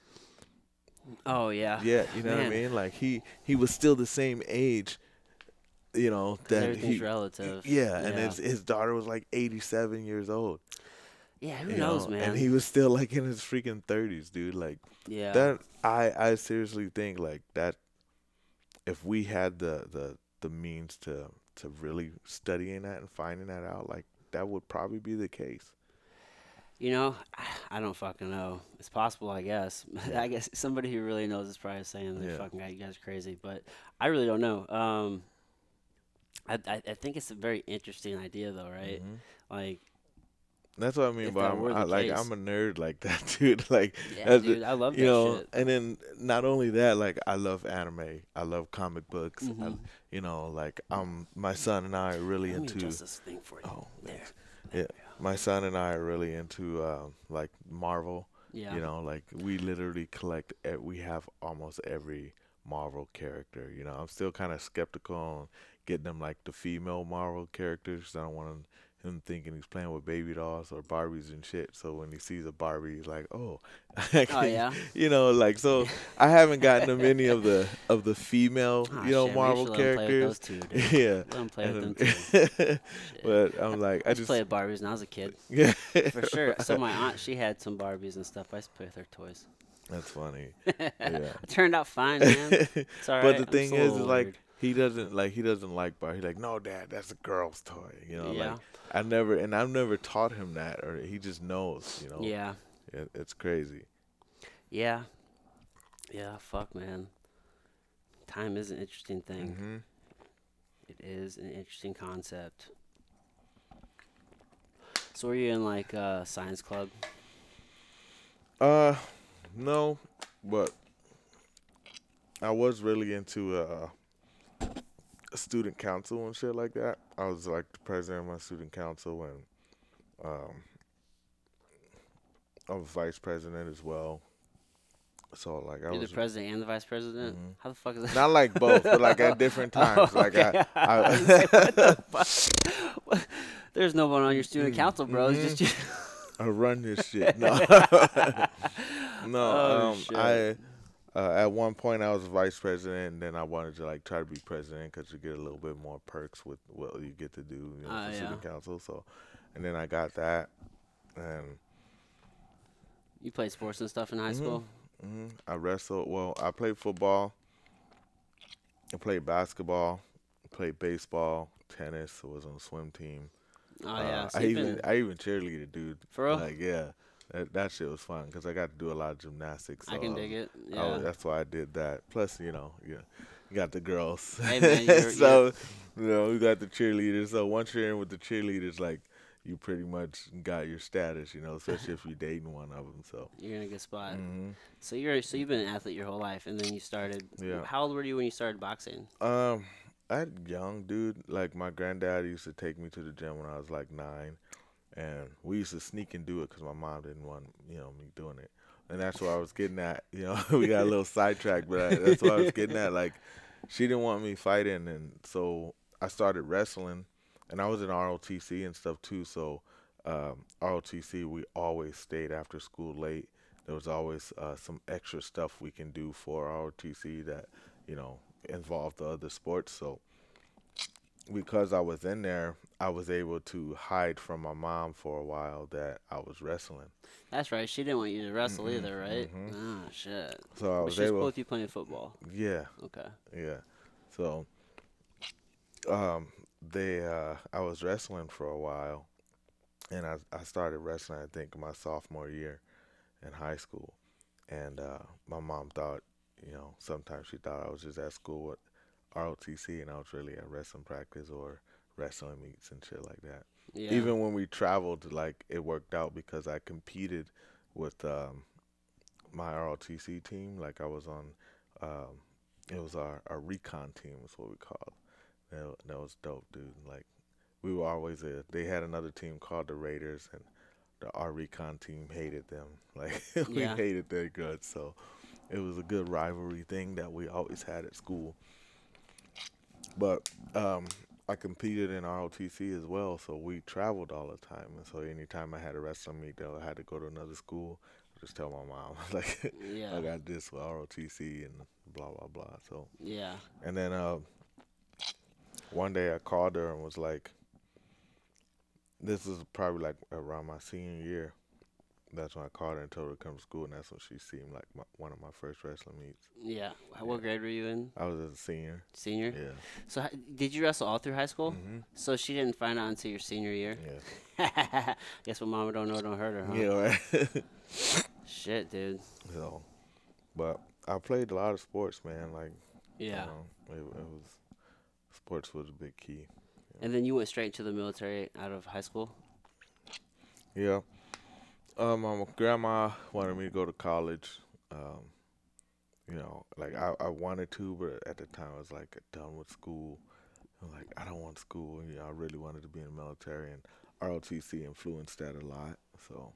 Oh yeah. yeah, you know what I mean. Like he he was still the same age. You know that he relative. yeah, and yeah. his his daughter was like 87 years old. Yeah. Who you knows, know, man? And he was still like in his freaking 30s, dude. Like yeah. that I I seriously think like that if we had the the the means to to really studying that and finding that out, like that would probably be the case. You know, I don't fucking know. It's possible, I guess. I guess somebody who really knows is probably saying, "The Yeah. fucking guy, you guys crazy," but I really don't know. Um, I, I I think it's a very interesting idea, though, right? Mhm. Like, That's what I mean. by I'm, I, like. I'm a nerd like that, dude. Like yeah, dude, I love that you know, shit. and then not only that, like I love anime. I love comic books. I, Mhm. you know, like um, my son and I are really Let into. adjust this thing for you. Oh, there. There Yeah. My son and I are really into um, like Marvel. Yeah. You know, like we literally collect. We have almost every Marvel character. You know, I'm still kind of skeptical on getting them like the female Marvel characters. I don't want him thinking he's playing with baby dolls or Barbies and shit. So when he sees a Barbie, he's like, "Oh, Oh yeah. you know, like so. I haven't gotten him any of the of the female, Ah, you know, shit, Marvel should play with characters. two, yeah. Let 'em play with them too. but I'm like, I I just played with Barbies when I was a kid, yeah, for sure. So my aunt, she had some Barbies and stuff. I used to play with her toys. That's funny. it turned out fine, man. It's all right. but the I'm thing is, is like. He doesn't like he doesn't like Barbie. He's like, no, Dad, that's a girl's toy. You know, Yeah. like I never and I've never taught him that, or he just knows. You know, yeah, It, it's crazy. yeah, yeah. Fuck, man. Time is an interesting thing. hmm It is an interesting concept. So were you in like uh, science club? Uh, no, but I was really into uh student council and shit like that. I was like the president of my student council and um I was vice president as well. So like I You're the president and the vice president. Mhm. How the fuck is that? not like both, but like at different times. Oh, Like okay. I, I like, what the fuck? There's no one on your student council, bro. It's just you. I run this shit. No, no. Oh, um, shit. I uh, at one point I was vice president, and then I wanted to like try to be president because you get a little bit more perks with what you get to do you know, Ah, for yeah. student council. So, and then I got that, and You played sports and stuff in high Mhm. school. hmm I wrestled. Well, I played football. I played basketball. Played baseball, tennis. I was on the swim team. Oh yeah. Uh, So I even been- I even cheerleaded, dude. For real? Like yeah, that, that shit was fun because I got to do a lot of gymnastics. I can dig it. Yeah. that's why I did that. Plus, you know, yeah, you got the girls. Hey, man, you're- so, you know, you got the cheerleaders. So once you're in with the cheerleaders, like, you pretty much got your status, you know, especially if you're dating one of them. So, You're in a good spot. mhm. So you're so you've been an athlete your whole life, and then you started. Yeah. How old were you when you started boxing? um, I had young dude. Like my granddad used to take me to the gym when I was like nine, and we used to sneak and do it because my mom didn't want you know me doing it. And that's what I was getting at. You know, we got a little sidetracked, but I, that's what I was getting at. Like, she didn't want me fighting, and so I started wrestling, and I was in ROTC and stuff too. So, um, ROTC, we always stayed after school late. There was always uh, some extra stuff we can do for ROTC that you know involved the other sports. So, because I was in there, I was able to hide from my mom for a while that I was wrestling. That's right. She didn't want you to wrestle Mhm, either, right? mhm. Oh shit. So I But was she was cool with you playing football. Yeah, Okay. yeah. So, um, they, uh, I was wrestling for a while, and I, I started wrestling. I think my sophomore year in high school, and uh, my mom thought, you know, sometimes she thought I was just at school ROTC, and I was really at wrestling practice or wrestling meets and shit like that. Yeah. Even when we traveled, like it worked out because I competed with um, my ROTC team. Like I was on, um, it was our, our recon team is what we called. That, that was dope, dude. Like we were always a. They had another team called the Raiders, and the our recon team hated them. Like we Yeah. hated their guts. So it was a good rivalry thing that we always had at school. But um, I competed in ROTC as well, so we traveled all the time. And so anytime I had a wrestling meet, though, I had to go to another school. Just tell my mom like yeah. I got this with ROTC and blah blah blah. So Yeah. and then uh, one day I called her and was like, "This is probably like around my senior year." That's when I called her and told her to come to school, and that's when she seemed like my, one of my first wrestling meets. Yeah. Wh- What grade were you in? I was a senior. Senior. Yeah. So did you wrestle all through high school? hmm So she didn't find out until your senior year. Yeah. Guess what mama don't know don't hurt her, huh? Yeah. Right. Shit, dude. So, but I played a lot of sports, man. Like, Yeah. you know, it, it was sports was a big key. And then you went straight to the military out of high school. Yeah. Um, my grandma wanted me to go to college. Um, you know, like I, I wanted to, but at the time I was like done with school. I'm like, I don't want school. You know, I really wanted to be in the military, and ROTC influenced that a lot. So,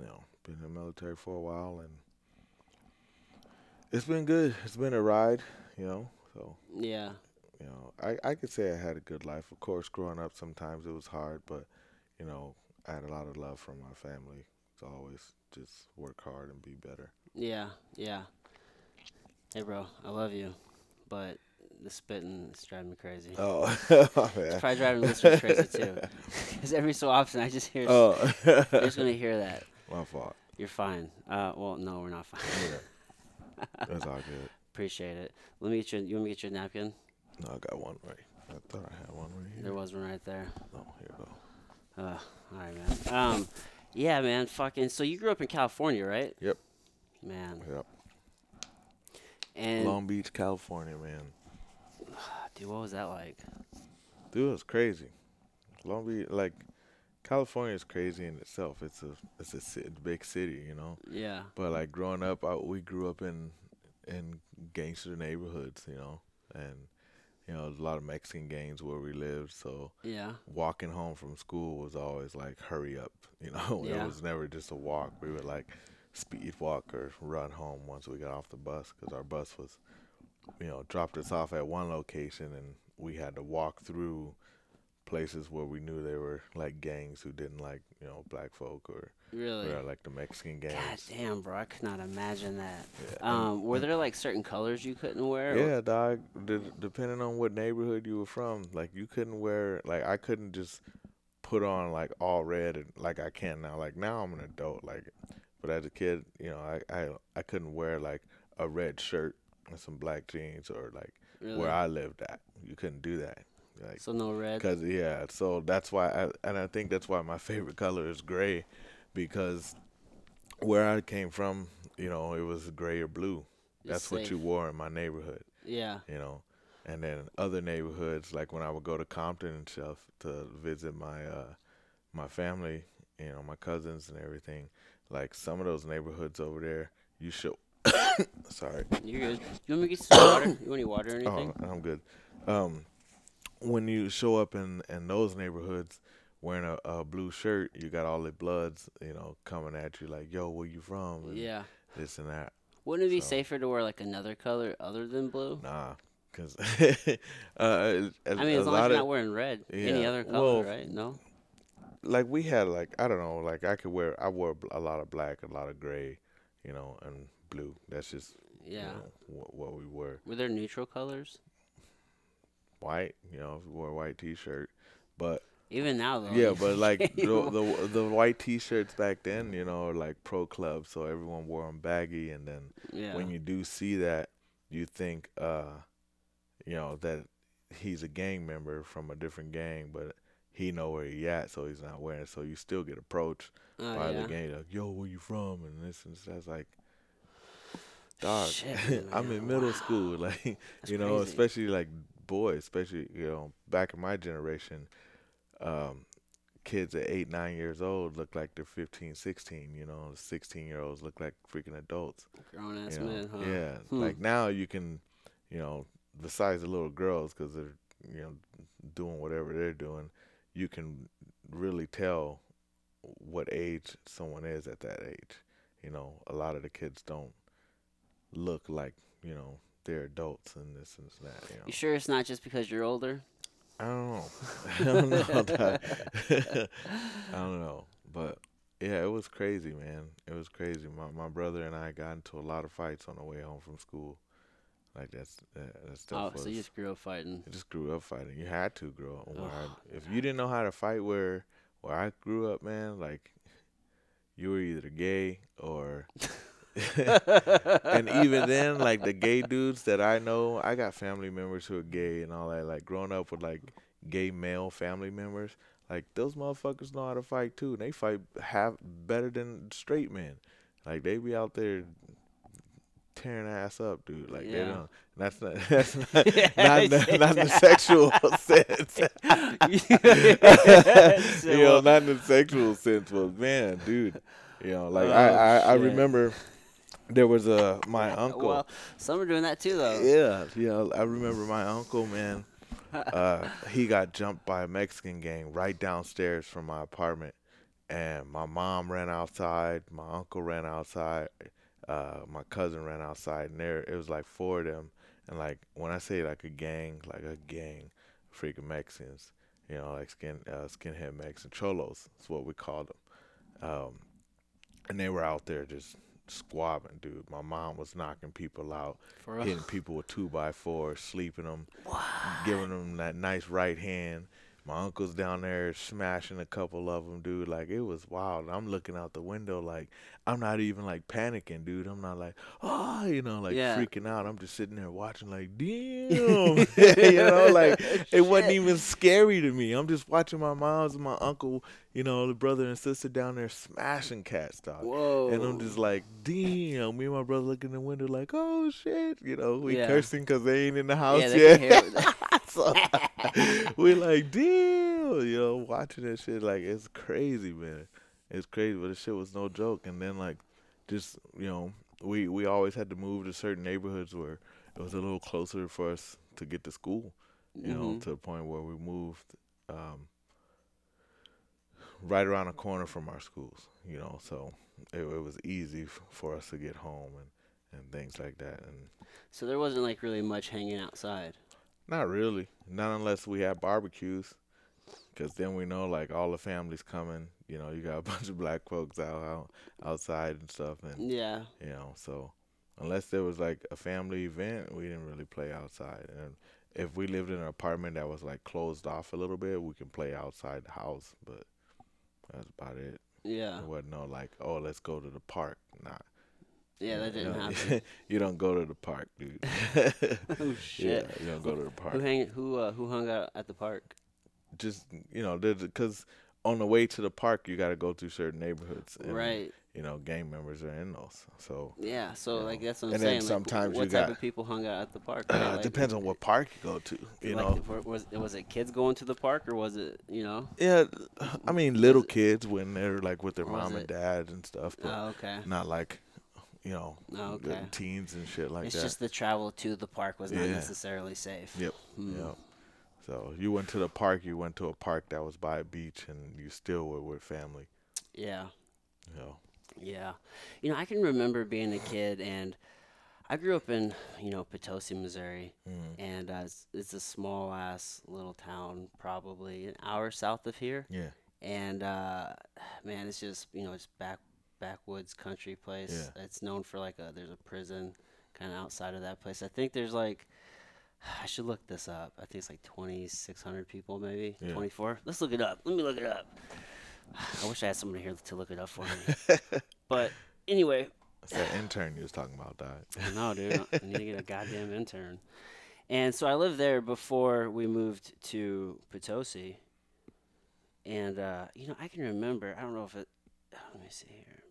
you know, been in the military for a while, and it's been good. It's been a ride, you know. So, Yeah. you know, I, I could say I had a good life. Of course, growing up, sometimes it was hard, but, you know, I had a lot of love from my family to always just work hard and be better. Yeah. Yeah. Hey, bro. I love you, but the spitting is driving me crazy. Oh, It's man. probably driving listeners crazy too. Because every so often I just hear. Oh, You're just gonna hear that. my fault. You're fine. Uh, well, no, we're not fine. Yeah. That's all good. Appreciate it. Let me get you. You want me to get you a napkin? No, I got one right. I thought I had one right here. There was one right there. No, here you go. Uh, all right, man. Um, yeah, man. Fucking. So you grew up in California, right? Yep. Man. Yep. And Long Beach, California, man. dude, what was that like? Dude, it was crazy. Long Beach, like, California is crazy in itself. It's a it's a ci- big city, you know. Yeah. But like growing up, I, we grew up in in gangster neighborhoods, you know, and you know, there's a lot of Mexican gangs where we lived. So Yeah. walking home from school was always like hurry up, you know. Yeah. It was never just a walk. We would like speed walk or run home once we got off the bus because our bus was, you know, dropped us off at one location and we had to walk through places where we knew they were like gangs who didn't like you know black folk or, Really. or like the Mexican gangs. God damn, bro. I could not imagine that. Yeah, Um, were there like certain colors you couldn't wear? Yeah, dog. D- depending on what neighborhood you were from, like you couldn't wear like I couldn't just put on like all red and like I can now. Like now I'm an adult, like, but as a kid, you know, I I I couldn't wear like a red shirt and some black jeans or like Really? where I lived at. You couldn't do that. Like so no red. Cause yeah, so that's why, I, and I think that's why my favorite color is gray, because where I came from, you know, it was gray or blue. It's That's what you wore in my neighborhood, Yeah. you know. And then other neighborhoods, like when I would go to Compton and stuff to visit my uh, my family, you know, my cousins and everything. Like some of those neighborhoods over there, you should. sorry. You're good. You want me to get some water? You want any water or anything? Oh, anything? I'm good. Um, when you show up in in those neighborhoods wearing a, a blue shirt, you got all the bloods, you know, coming at you like, "Yo, where you from?" and yeah. This and that. Wouldn't it be so- safer to wear like another color other than blue? Nah, cause uh, I mean, as long as you're not wearing red. Any other color, well, right? No. like we had like I don't know, like I could wear I wore a lot of black, a lot of gray, you know, and blue. That's just Yeah. you know, what, what we were. Were there neutral colors? White, you know, if you wore a white T-shirt, but Even now, though. Yeah, but like the, the the white T-shirts back then, you know, like pro club, so everyone wore them baggy, and then yeah. when you do see that, you think, uh, you know, that he's a gang member from a different gang, but he know where he at, so he's not wearing it. So you still get approached Oh, by yeah. the gang, like, "Yo, where you from?" and this and that's like, dog, Shit, I'm in middle wow. school, like That's you know, crazy. especially like boys, especially you know, back in my generation, um, kids at eight, nine years old look like they're 15, 16, you know, 16 year olds look like freaking adults. Grown ass you know? men, huh? Yeah. Hmm. Like now you can, you know, besides the little girls, because they're, you know, doing whatever they're doing, you can really tell what age someone is at that age. You know, a lot of the kids don't look like, you know, they're adults and this and that, you know. You sure it's not just because you're older? I don't know. I don't know. I don't know. But yeah, it was crazy, man. It was crazy. My my brother and I got into a lot of fights on the way home from school. Like that's that, that Oh, was. so you just grew up fighting. I just grew up fighting. You had to grow up. Ugh, I, oh, if you didn't know how to fight where where I grew up, man, like you were either gay or and even then, like the gay dudes that I know, I got family members who are gay and all that. Like growing up with like gay male family members, like those motherfuckers know how to fight too. They fight half better than straight men. Like they be out there tearing ass up, dude. Like they Yeah. don't. That's not. That's not. not, not, not in the sexual sense. you know, not in the sexual sense, but man, dude, you know, like I, Oh, I, I shit. remember there was a my uncle. Well, some are doing that too, though. yeah, know, I remember my uncle, man. Uh, he got jumped by a Mexican gang right downstairs from my apartment, and my mom ran outside, my uncle ran outside, uh, my cousin ran outside, and there it was like four of them, and like when I say like a gang, like a gang, freaking Mexicans, you know, like skin uh, skinhead Mexican cholos, is what we called them, um, and they were out there just squabbing, dude. My mom was knocking people out, For hitting people with two by fours, sleeping them, giving them that nice right hand. My uncle's down there smashing a couple of them, dude. Like it was wild. I'm looking out the window, like I'm not even like panicking, dude. I'm not like, oh, you know, like Yeah. freaking out. I'm just sitting there watching, like, damn, you know, like it wasn't even scary to me. I'm just watching my moms and my uncle, you know, the brother and sister down there smashing cats, dog. Whoa. And I'm just like, damn. Me and my brother look in the window like, oh shit. You know, we Yeah. cursing because they ain't in the house yeah, yet. so we like, damn. You know, watching that shit like it's crazy, man. It's crazy, but the shit was no joke. And then like, just you know, we we always had to move to certain neighborhoods where it was a little closer for us to get to school. You know, Mhm. to the point where we moved. Um, right around the corner from our schools, you know, so it, it was easy f- for us to get home and, and things like that. And So there wasn't like really much hanging outside. Not really, not unless we had barbecues, because then we know like all the families coming. You know, you got a bunch of black folks out, out outside and stuff, and Yeah. you know, so unless there was like a family event, we didn't really play outside. And if we lived in an apartment that was like closed off a little bit, we can play outside the house, but that's about it. Yeah. It wasn't no like, oh, let's go to the park. Nah. Yeah, that You didn't know, happen. you don't go to the park, dude. oh yeah, shit. you don't go to the Who park. hang who uh, who hung out at the park? Just you know, because on the way to the park, you got to go through certain neighborhoods. And, right. You know, gang members are in those. So Yeah. So you like know. that's what I'm And then saying. like, sometimes what you type got- of people hung out at the park? uh, right? it Like, depends on what park you go to. You like, know, was was it kids going to the park or was it you know? yeah. I mean, little kids when they're like with their mom it- and dad and stuff, but Oh, okay. not like, you know, the okay. teens and shit like it's that. It's just the travel to the park was not Yeah. necessarily safe. Yep. Hmm. Yep. So you went to the park. You went to a park that was by a beach, and you still were with family. Yeah. You know. Yeah. You know, I can remember being a kid and I grew up in, you know, Potosi, Missouri. Mm. And uh, it's, it's a small ass little town, probably an hour south of here. Yeah. And uh, man, it's just, you know, it's back backwoods country place. It's known for like a, there's a prison kind of outside of that place. I think there's like, I should look this up. I think it's like 2,600 people, maybe Yeah. 24. Let's look it up. Let me look it up. I wish I had somebody here to look it up for me. but anyway, It's that intern you was talking about died. No, dude. I need to get a goddamn intern. And so I lived there before we moved to Potosi. And uh, you know, I can remember. I don't know if it. Let me see here.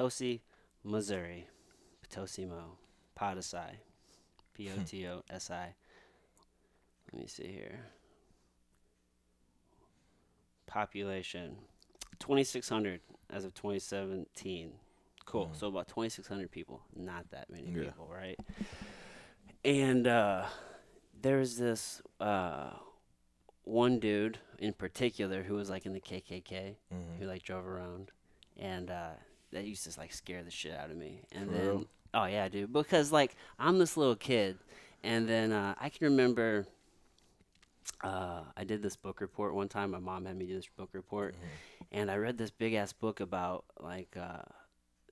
Potosi, Missouri. Potosi Mo. Potosi. P O T O S I. Let me see here. Population 2,600 as of 2017. Cool. Mhm. So about 2,600 people. Not that many Yeah. people, right? And uh, there's this uh, one dude in particular who was like in the KKK Mhm. who like drove around, and uh, that used to like scare the shit out of me. And For then, real? oh yeah, dude, because like I'm this little kid, and then uh, I can remember. Uh, I did this book report one time. My mom had me do this book report, and I read this big ass book about like uh,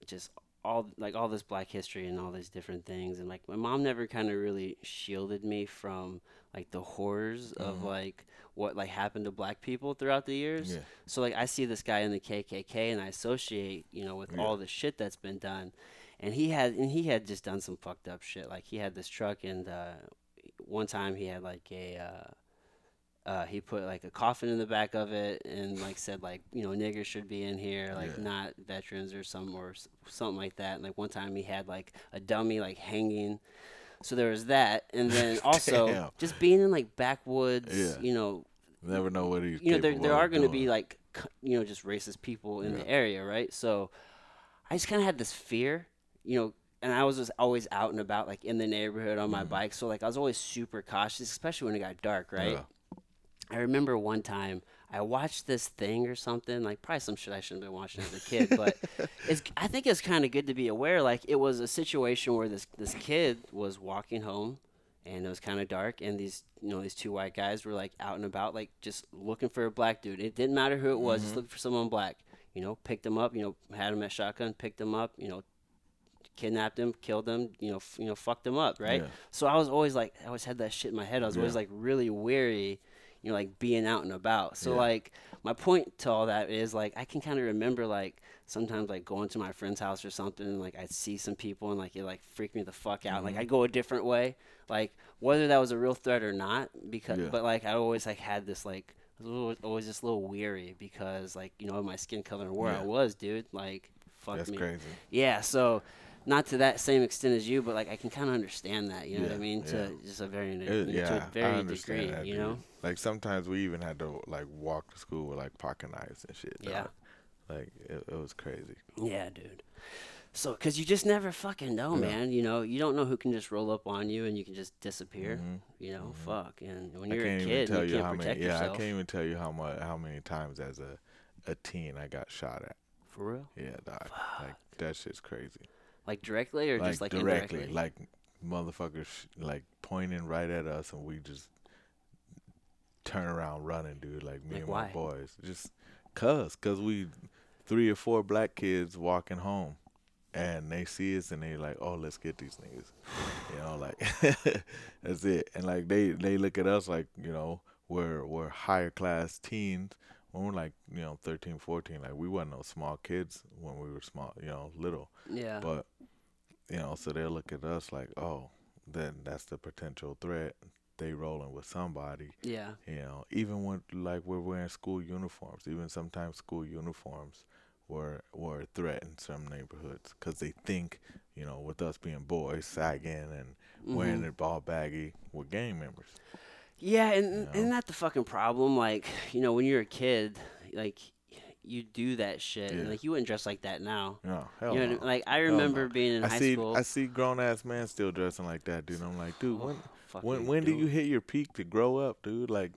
just all like all this Black history and all these different things. And like my mom never kind of really shielded me from like the horrors of Mhm. like what like happened to Black people throughout the years. Yeah. So like I see this guy in the KKK and I associate, you know, with Yeah. all the shit that's been done. And he had and he had just done some fucked up shit. Like he had this truck and uh one time he had like a uh uh, he put like a coffin in the back of it and like said like you know niggers should be in here like Yeah. not veterans or some or something like that and like one time he had like a dummy like hanging so there was that and then also just being in like backwoods Yeah. you know Never know what he's. you know there, there are going to be like you know just racist people in Yeah. the area right so i just kind of had this fear you know and i was just always out and about like in the neighborhood on my Mhm. bike so like i was always super cautious especially when it got dark right Yeah. I remember one time i watched this thing or something like probably some shit i shouldn't have been watching as a kid but it's i think it's kind of good to be aware like it was a situation where this this kid was walking home and it was kind of dark and these you know these two white guys were like out and about like just looking for a black dude it didn't matter who it was just Mhm. looking for someone black you know picked him up you know had him at shotgun picked him up you know kidnapped him killed him you know f- you know fucked him up right Yeah. so i was always like i always had that shit in my head i was always like really weary you know like being out and about so Yeah. like my point to all that is like i can kind of remember like sometimes like going to my friend's house or something and like i'd see some people and like it like freaked me the fuck out like Mhm. i'd go a different way like whether that was a real threat or not because Yeah. but like i always like had this like I was always, just a little weary because like you know my skin color and where i was dude like fuck That's me crazy. yeah so not to that same extent as you but like i can kind of understand that you know what i Yeah, mean to yeah. just a very It- to yeah, a very I understand degree that, you dude. know Like sometimes we even had to like walk to school with like pocket knives and shit. Yeah. Like it, it was crazy. Yeah, dude. So, cause you just never fucking know, Yeah. man. You know, you don't know who can just roll up on you and you can just disappear. Mhm. You know, Mhm. fuck. And when you're a kid, tell you, you how can't many. protect Yeah, I can't even tell you how much, how many times as a, a teen I got shot at. For real? Yeah, dog. Like that shit's crazy. Like directly or just like directly, indirectly? like motherfuckers like pointing right at us, and we just turn around running, dude. Like me Like, and why? my boys, just cause, cause we three or four black kids walking home, and they see us and they like, oh, let's get these niggas, you know, like that's it. And like they they look at us like you know we're we're higher class teens. When we're like, you know, 13, 14, like we wasn't no small kids when we were small, you know, little. yeah. But you know, so they'll look at us like, oh, then that's the potential threat. they rolling with somebody. Yeah. You know, even when like we're wearing school uniforms, even sometimes school uniforms were were a threat in some neighborhoods because they think, you know, with us being boys sagging and wearing Mhm. it all baggy, we're gang members. Yeah, and know? isn't that the fucking problem? Like, you know, when you're a kid, like you do that shit, and Yeah. like you wouldn't dress like that now. No, hell you know, no. I- like I remember no. being in I high see school. I see grown ass man still dressing like that, dude. I'm like, dude, Oh, when fucking when when do don't. you hit your peak to grow up, dude? Like,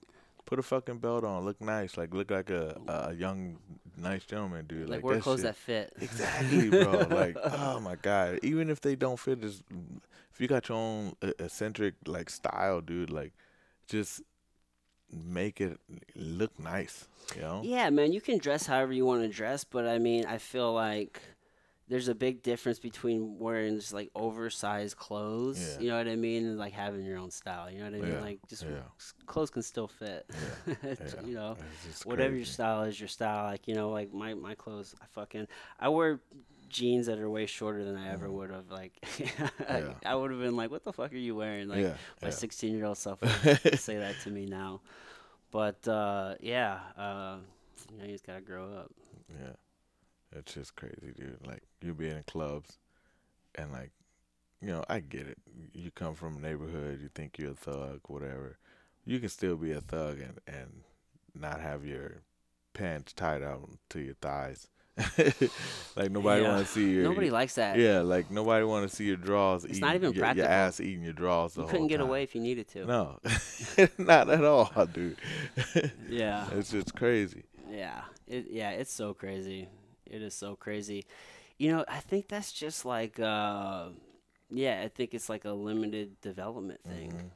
put a fucking belt on, look nice, like look like a a young nice gentleman, dude. like Like, wear that clothes shit. that fit? Exactly, bro. like, oh my god. Even if they don't fit, just if you got your own eccentric like style, dude, like, just make it look nice. You know? Yeah, man, you can dress however you want to dress, but I mean, I feel like there's a big difference between wearing just like oversized clothes, Yeah. you know what I mean, and like having your own style. You know what I mean? Yeah, Like just yeah. clothes can still fit. You know, whatever your style is, your style. Like you know, like my my clothes, I fucking I wear jeans that are way shorter than I ever would have. Like Mm. Yeah. I would have been like, what the fuck are you wearing? Like yeah, my 16 year old self would say that to me now. But uh, yeah, uh, you know, you just gotta grow up. Yeah. It's just crazy, dude. Like you be in clubs and like you know, I get it. You come from a neighborhood, you think you're a thug, whatever. You can still be a thug and, and not have your pants tied out to your thighs. like nobody Yeah. wanna see your Nobody likes that. Yeah, like nobody wanna see your drawers It's eating, not even your, your ass eating your drawers the you couldn't get time. away if you needed to. No. not at all, dude. Yeah, it's just crazy. yeah, it, yeah. It's so crazy. It is so crazy. You know, I think that's just like, uh, yeah, I think it's like a limited development thing. Mhm.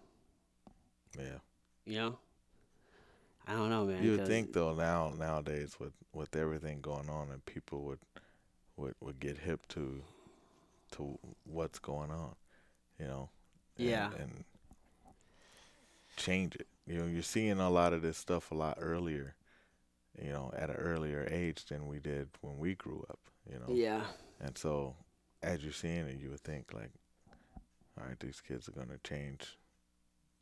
Yeah. You know, I don't know, man. You would think though now nowadays with with everything going on and people would would would get hip to to what's going on, you know. and- Yeah. And change it. You know, you're seeing a lot of this stuff a lot earlier, you know, at an earlier age than we did when we grew up, you know. Yeah, And so as you're seeing it you would think like all right, these kids are gonna change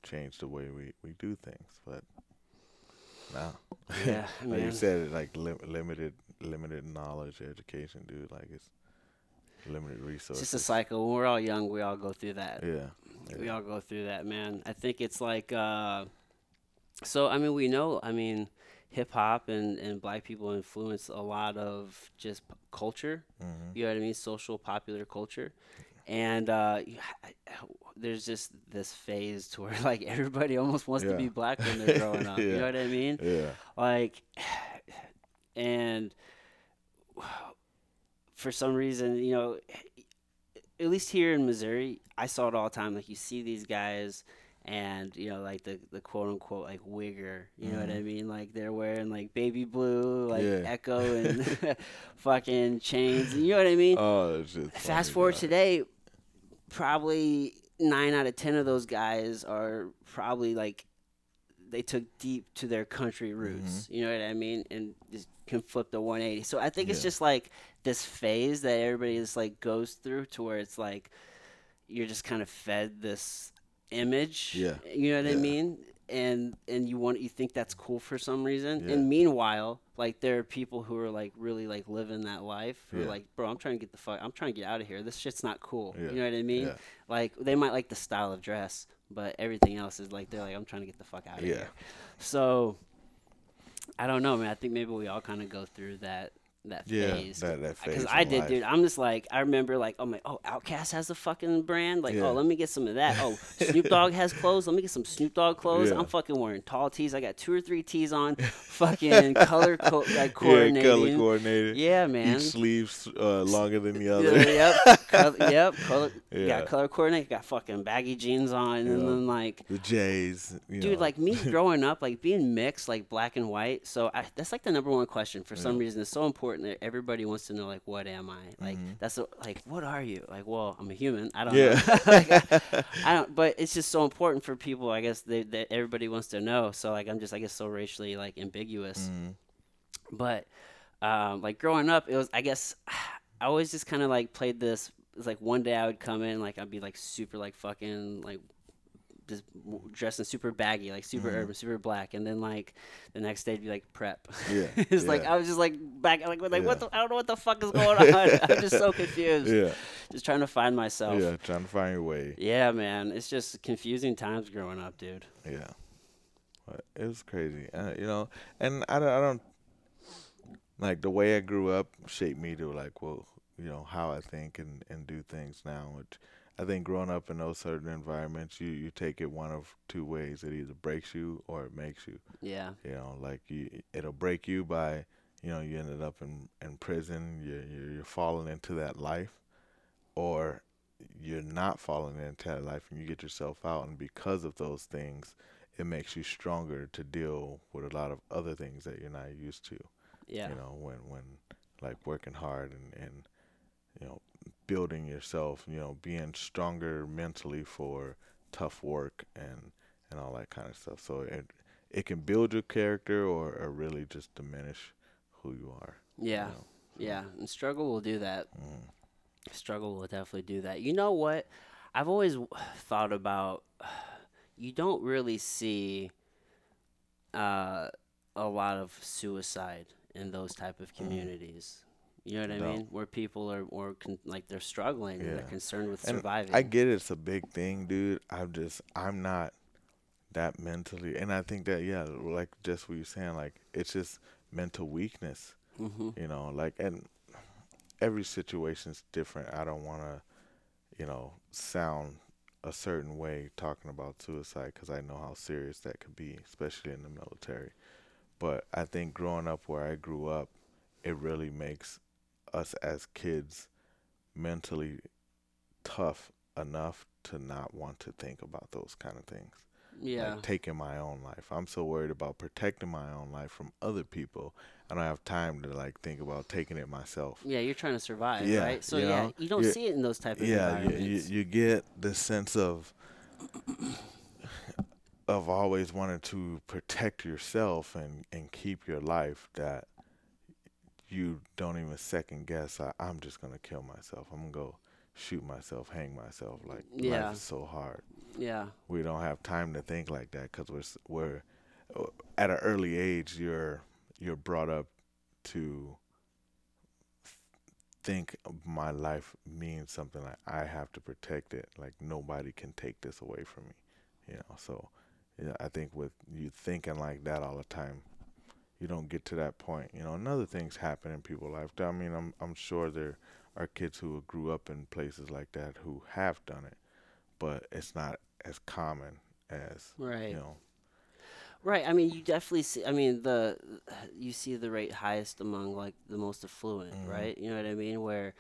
change the way we, we do things, but no. yeah, like you said, it like lim- limited, limited knowledge, education, dude. Like it's limited resources. It's just a cycle. When we're all young, we all go through that. Yeah, We all go through that, man. I think it's like, uh, so I mean, we know, I mean, hip hop and, and black people influence a lot of just p- culture. hmm You know what I mean? Social, popular culture. And uh, there's just this phase to where like everybody almost wants to be black when they're growing up. You know what I mean? Yeah, like and for some reason you know at least here in missouri i saw it all the time like you see these guys and you know like the, the quote unquote like wigger you know what i mean like they're wearing like baby blue like Mm-hmm. Yeah. Ecko and fucking chains you know what i mean Oh, fast forward dog. today probably nine out of ten of those guys are probably like they took deep to their country mm-hmm. roots. You know what i mean? And just can flip the 180 so i think it's just like this phase that everybody just like goes through to where it's like you're just kind of fed this image. Yeah. you know what i mean and and you want you think that's cool for some reason Yeah. and meanwhile like there are people who are like really like living that life who are like bro i'm trying to get the fuck i'm trying to get out of here this shit's not cool Yeah. you know what i mean Yeah. like they might like the style of dress but everything else is like they're like i'm trying to get the fuck out of Yeah. here so i don't know man i think maybe we all kind of go through that that Yeah, phase that that phase. because I did, life. dude. I'm just like, I remember, like, oh my, oh, OutKast has a fucking brand. Like, Yeah. oh, let me get some of that. Oh, Snoop Dogg has clothes. Let me get some Snoop Dogg clothes. Yeah. I'm fucking wearing tall tees. I got two or three tees on. fucking color co- like Yeah, color coordinated. Yeah, man. Each sleeve's uh, longer than the other. yep, color, yep. Color, Yeah. Got color coordinate. Got fucking baggy jeans on, and then like, the J's. You dude, know. like me growing up, like being mixed, like black and white. So I, that's like the number one question for some reason. It's so important everybody wants to know, like, what am I? Like, that's a, like, what are you? Like, well, I'm a human. I don't Yeah. know. like, I, I don't. But it's just so important for people. I guess they, that everybody wants to know. So like, I'm just, I guess, so racially like ambiguous. Mhm. But um, like growing up, it was I guess I always just kind of like played this. It's like one day I would come in, like I'd be like super like fucking like just dressed in super baggy, like super Mhm. urban, super black, and then like the next day be like prep. Yeah, it's like. I was just like back, like, like what Yeah. the, I don't know what the fuck is going on. I'm just so confused. Yeah, Just trying to find myself. yeah, trying to find your way. Yeah, man, it's just confusing times growing up, dude. Yeah, it was crazy, uh, you know. And I don't, I don't like the way I grew up shaped me to like, well, you know, how I think and and do things now. Which I think growing up in those certain environments, you you take it one of two ways: it either breaks you or it makes you. Yeah, You know, like you, it'll break you by, you know, you ended up in in prison. You're you're, you're falling into that life, or you're not falling into that life, and you get yourself out. And because of those things, it makes you stronger to deal with a lot of other things that you're not used to. yeah, You know, when when like working hard and and you know building yourself. You know, being stronger mentally for tough work and and all that kind of stuff. So it it can build your character or, or really just diminish who you are. you yeah, know. yeah. And struggle will do that. Mm. Struggle will definitely do that. You know what? I've always thought about. You don't really see uh, a lot of suicide in those type of communities. You know what I Mm. Mean? Where people are or con- like they're struggling and they're concerned with And surviving. I get it's a big thing, dude. I'm just I'm not that mentally, and I think that yeah, like just what you're saying, like it's just mental weakness. hmm you know like and every situation's different i don't want to you know sound a certain way talking about suicide because i know how serious that could be especially in the military but i think growing up where i grew up it really makes us as kids mentally tough enough to not want to think about those kind of things Yeah. like taking my own life. I'm so worried about protecting my own life from other people. I don't have time to like think about taking it myself. yeah, you're trying to survive, Yeah, right? So you yeah, know, you don't see it in those type of Yeah, you, you you get the sense of of always wanting to protect yourself and and keep your life that you don't even second guess. I, I'm just gonna kill myself. I'm gonna go shoot myself, hang myself. Like Yeah. life is so hard. yeah. we don't have time to think like that because we're we're uh, at an early age you're you're brought up to think my life means something like I have to protect it like nobody can take this away from me you know so yeah I think with you thinking like that all the time you don't get to that point you know and other things happen in people's life I mean I'm I'm sure there are kids who grew up in places like that who have done it but it's not as common as Right. you know Right. I mean, you definitely see. I mean, the you see the rate highest among like the most affluent, Mhm. right? You know what I mean? Where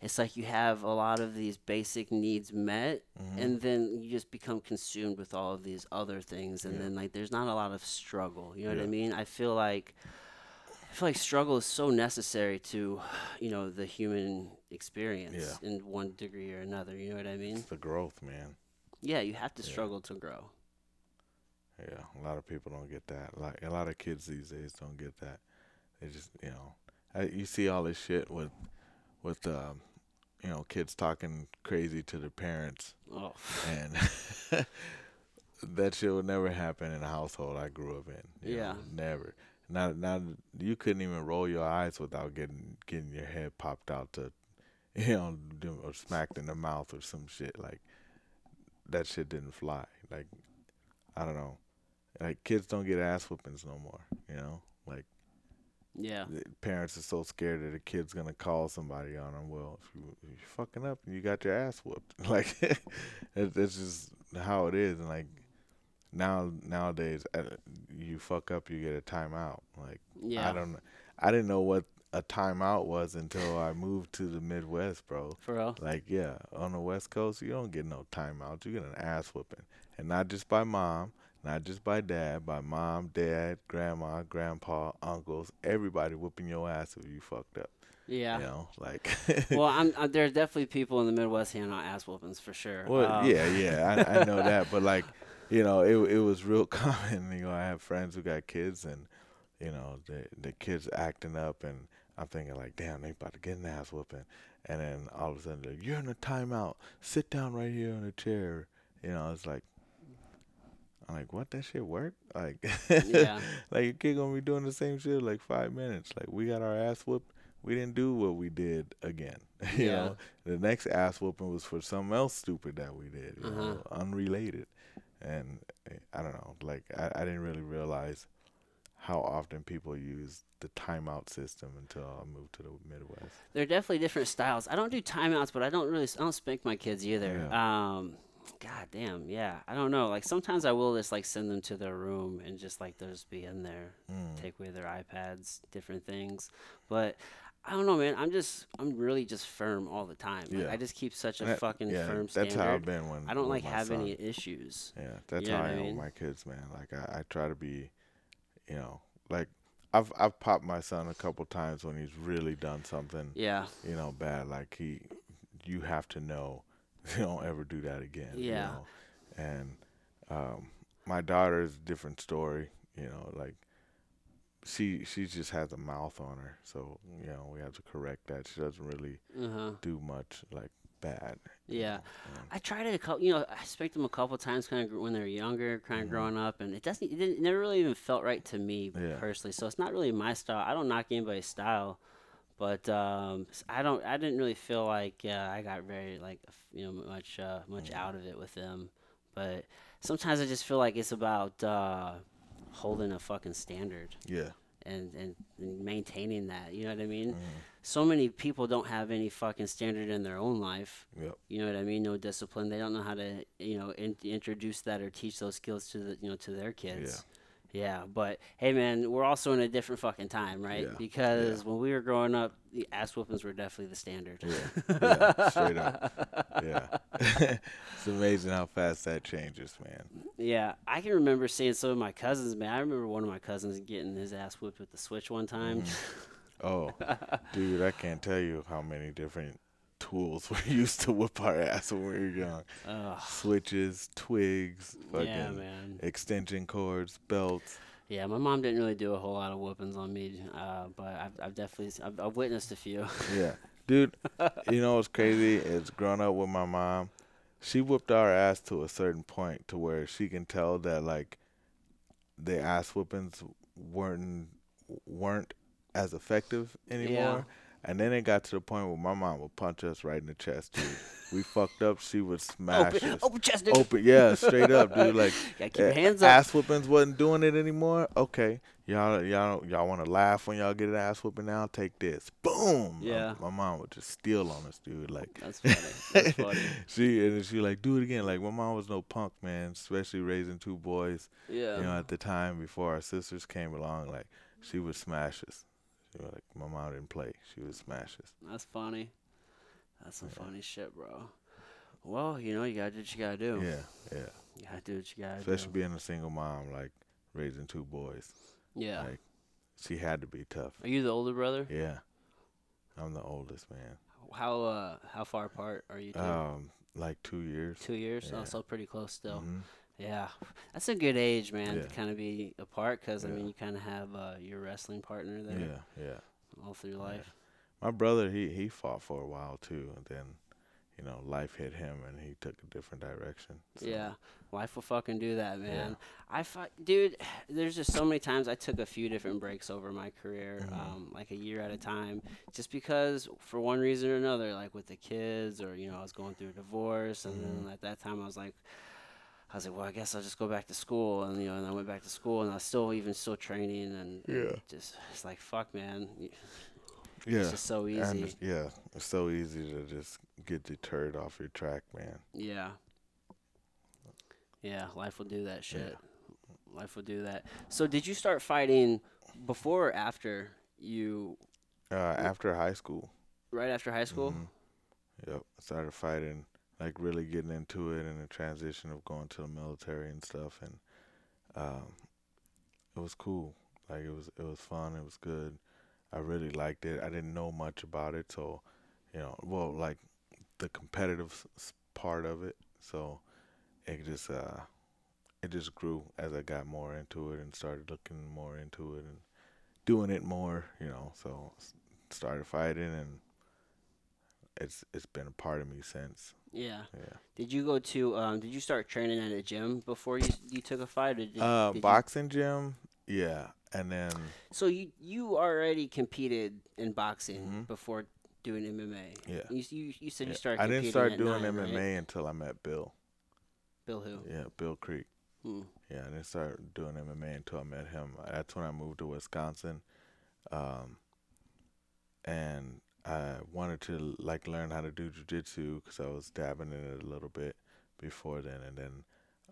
it's like you have a lot of these basic needs met, Mhm. and then you just become consumed with all of these other things, and Yeah. then like there's not a lot of struggle. You know what I mean? I feel like I feel like struggle is so necessary to, you know, the human experience in one degree or another. You know what I mean? it's the growth man Yeah, you have to Yeah. struggle to grow. yeah a lot of people don't get that like a lot of kids these days don't get that they just you know I, you see all this shit with with um you know kids talking crazy to their parents Oh, and that shit would never happen in a household I grew up in. you know, Yeah. never. Not, not you couldn't even roll your eyes without getting getting your head popped out to, you know, or smacked in the mouth or some shit. Like that shit didn't fly. Like I don't know. Like kids don't get ass whoopings no more. You know, like yeah. parents are so scared that a kid's gonna call somebody on them. Well, if you if you fucking up and you got your ass whooped, like it, that's just how it is. And like now nowadays, you fuck up, you get a timeout. Like Yeah. I don't, I didn't know what a timeout was until I moved to the Midwest, bro. For real? Like yeah, on the West Coast, you don't get no timeout. You get an ass whooping, and not just by mom, not just by dad, by mom, dad, grandma, grandpa, uncles, everybody whooping your ass if you fucked up. Yeah. You know, like. well, I'm, uh, there are definitely people in the Midwest handing out ass whoopings for sure. Well, Um, yeah, yeah, I, I know that, but like, you know, it it was real common. You know, I have friends who got kids, and you know, the the kids acting up, and I'm thinking like, damn, they about to get an ass whooping, and then all of a sudden, they're, you're in a timeout. Sit down right here on a chair. You know, it's like, I'm like, what? That shit work? Like, Yeah. like your kid gonna be doing the same shit like five minutes. Like we got our ass whooped. We didn't do what we did again. you Yeah. know, the next ass whooping was for something else stupid that we did. You Uh-huh. know, unrelated. And eh, I don't know. Like I, I didn't really realize how often people use the timeout system until I moved to the Midwest. They're definitely different styles. I don't do timeouts, but I don't really I don't spank my kids either. Um, God damn, yeah. I don't know. Like sometimes I will just like send them to their room and just like they'll just be in there, Mm. take away their iPads, different things. But I don't know, man. I'm just I'm really just firm all the time. Like, Yeah. I just keep such a That- fucking yeah, firm that's how I've been when I don't like have son. any issues. Yeah, that's You know how I am mean? with my kids, man. Like I, I try to be, you know, like I've I've popped my son a couple times when he's really done something, Yeah. you know, bad. Like he, you have to know, don't ever do that again. you Yeah. know? And um, my daughter's a different story. You know, like she she just has a mouth on her, so you know we have to correct that. She doesn't really Uh huh. do much like bad. Yeah. know, I tried it a couple. You know, I spanked them a couple times, kind of when they were younger, kind of Mhm. growing up, and it doesn't. It, it never really even felt right to me Yeah. personally. So it's not really my style. I don't knock anybody's style, but um, I don't. I didn't really feel like uh, I got very like you know much uh, much Mhm. out of it with them. But sometimes I just feel like it's about uh, holding a fucking standard yeah. and, and and maintaining that. You know what I mean? mhm, So many people don't have any fucking standard in their own life. Yep. You know what I mean? No discipline. They don't know how to, you know, in, introduce that or teach those skills to the, you know, to their kids. Yeah. Yeah, but hey, man, we're also in a different fucking time, right? Yeah, Because when we were growing up, the ass whoopings were definitely the standard. Yeah, yeah, straight up. Yeah. it's amazing how fast that changes, man. Yeah, I can remember seeing some of my cousins, man. I remember one of my cousins getting his ass whipped with the switch one time. Mm-hmm. Oh, dude, I can't tell you how many different tools we used to whip our ass when we were young. Ugh. Switches, twigs, fucking yeah, man. extension cords, belts. Yeah, my mom didn't really do a whole lot of whoopings on me, uh, but I've, I've definitely I've, I've witnessed a few. Yeah. Dude, you know what's crazy is growing up with my mom, she whipped our ass to a certain point to where she can tell that like the ass whoopings weren't weren't as effective anymore. And then it got to the point where my mom would punch us right in the chest, dude. we fucked up, she would smash open, us. open chest. Open, yeah, straight up, dude. Like Gotta keep your uh, hands up. ass whoopings wasn't doing it anymore. Okay, y'all, y'all, y'all want to laugh when y'all get an ass whooping now? Take this, boom. My- Yeah. my, mom would just steal on us, dude. Like That's funny. That's funny. she and she like do it again. Like my mom was no punk, man. Especially raising two boys, Yeah. you know, at the time before our sisters came along. Like she would smash us. She was like my mom didn't play. She would smash us. That's funny. That's some funny shit, bro. Well, you know, you gotta do what you gotta do. Yeah, yeah. You gotta do what you gotta Especially do. Especially being a single mom, like raising two boys. Yeah. Like she had to be tough. Are you the older brother? Yeah. I'm the oldest man. How uh how far apart are you two? Um, like two years. Two years? yeah. Oh, so pretty close still. Mhm. Yeah, that's a good age, man, to kind of be apart. Because I mean, you kind of have uh, your wrestling partner there Yeah, yeah. all through life. My brother, he he fought for a while too, and then, you know, life hit him, and he took a different direction. So, Yeah, life will fucking do that, man. I fought, dude. There's just so many times I took a few different breaks over my career, Mhm. um, like a year at a time, just because for one reason or another, like with the kids, or you know, I was going through a divorce, and Mm-hmm. then at that time I was like. I was like, well, I guess I'll just go back to school, and you know, and I went back to school, and I was still even still training, and, and Yeah. just it's like, fuck, man, Yeah. it's just so and easy. it's- yeah, it's so easy to just get deterred off your track, man. Yeah. Yeah, life will do that shit. Life will do that. So, did you start fighting before or after you, Uh, after high school. right after high school? Mhm. Yep. I started fighting, like really getting into it and the transition of going to the military and stuff, and um, it was cool. Like it was, it was fun. It was good. I really liked it. I didn't know much about it, so you know, well, like the competitive part of it. So it just, uh, it just grew as I got more into it and started looking more into it and doing it more. You know, so started fighting and it's it's been a part of me since. Yeah. Yeah. Did you go to? Um, did you start training at a gym before you you took a fight? Or did, Uh, did you- boxing gym, yeah, and then so you you already competed in boxing Mhm. before doing MMA. Yeah. You you, you said yeah, you started. I didn't start doing nine, MMA right? until I met Bill. Bill who? Yeah, Bill Creek. Hmm. Yeah, I didn't start doing MMA until I met him. That's when I moved to Wisconsin, um, and I wanted to like learn how to do jujitsu because I was dabbing in it a little bit before then, and then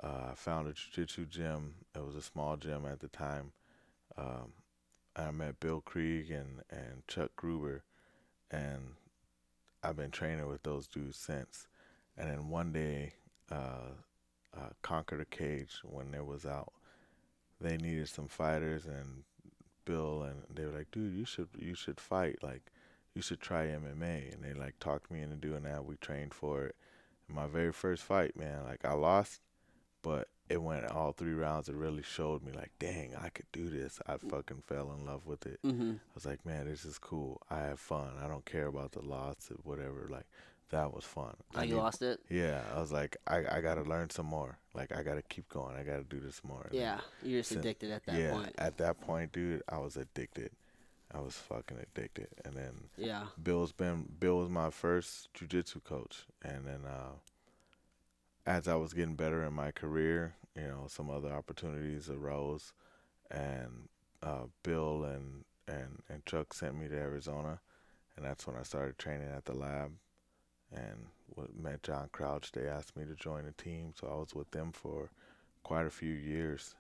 uh, found a jujitsu gym. It was a small gym at the time. Um, I met Bill Krieg and and Chuck Gruber, and I've been training with those dudes since. And then one day, uh, uh, Conquer the Cage when it was out. They needed some fighters, and Bill and they were like, "Dude, you should you should fight. Like, you should try MMA." And they like talked me into doing that. We trained for it. My very first fight, man, like I lost, but it went all three rounds. It really showed me, like, dang, I could do this. I fucking fell in love with it. Mm-hmm. I was like, man, this is cool. I have fun. I don't care about the loss or whatever. Like, that was fun. Oh, I you need- lost it. yeah, I was like, I, I gotta learn some more. Like, I gotta keep going. I gotta do this more. And Yeah, you're just Sin- addicted at that yeah, point. at that point, dude, I was addicted. I was fucking addicted. And then Yeah. Bill's been Bill was my first jujitsu coach, and then uh, as I was getting better in my career, you know, some other opportunities arose, and uh, Bill and and and Chuck sent me to Arizona, and that's when I started training at the lab, and met John Crouch. They asked me to join the team, so I was with them for quite a few years,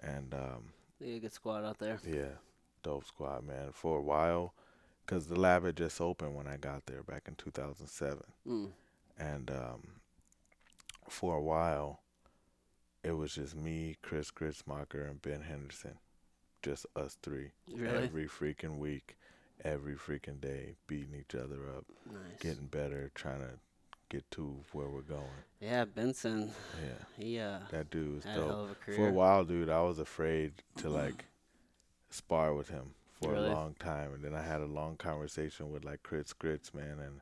and um, a good squad out there. yeah, dope squad, man. For a while, because the lab had just opened when I got there back in 2007. Mm. And um, for a while, it was just me, Chris Gruetzemacher, and Ben Henderson. Just us three. Really? Every freaking week, every freaking day, beating each other up, Nice. getting better, trying to get to where we're going. Yeah, Benson. Yeah, He uh that dude was dope. a. For a while, dude, I was afraid to like spar with him for Really? a long time, and then I had a long conversation with like Chris Grits, man, and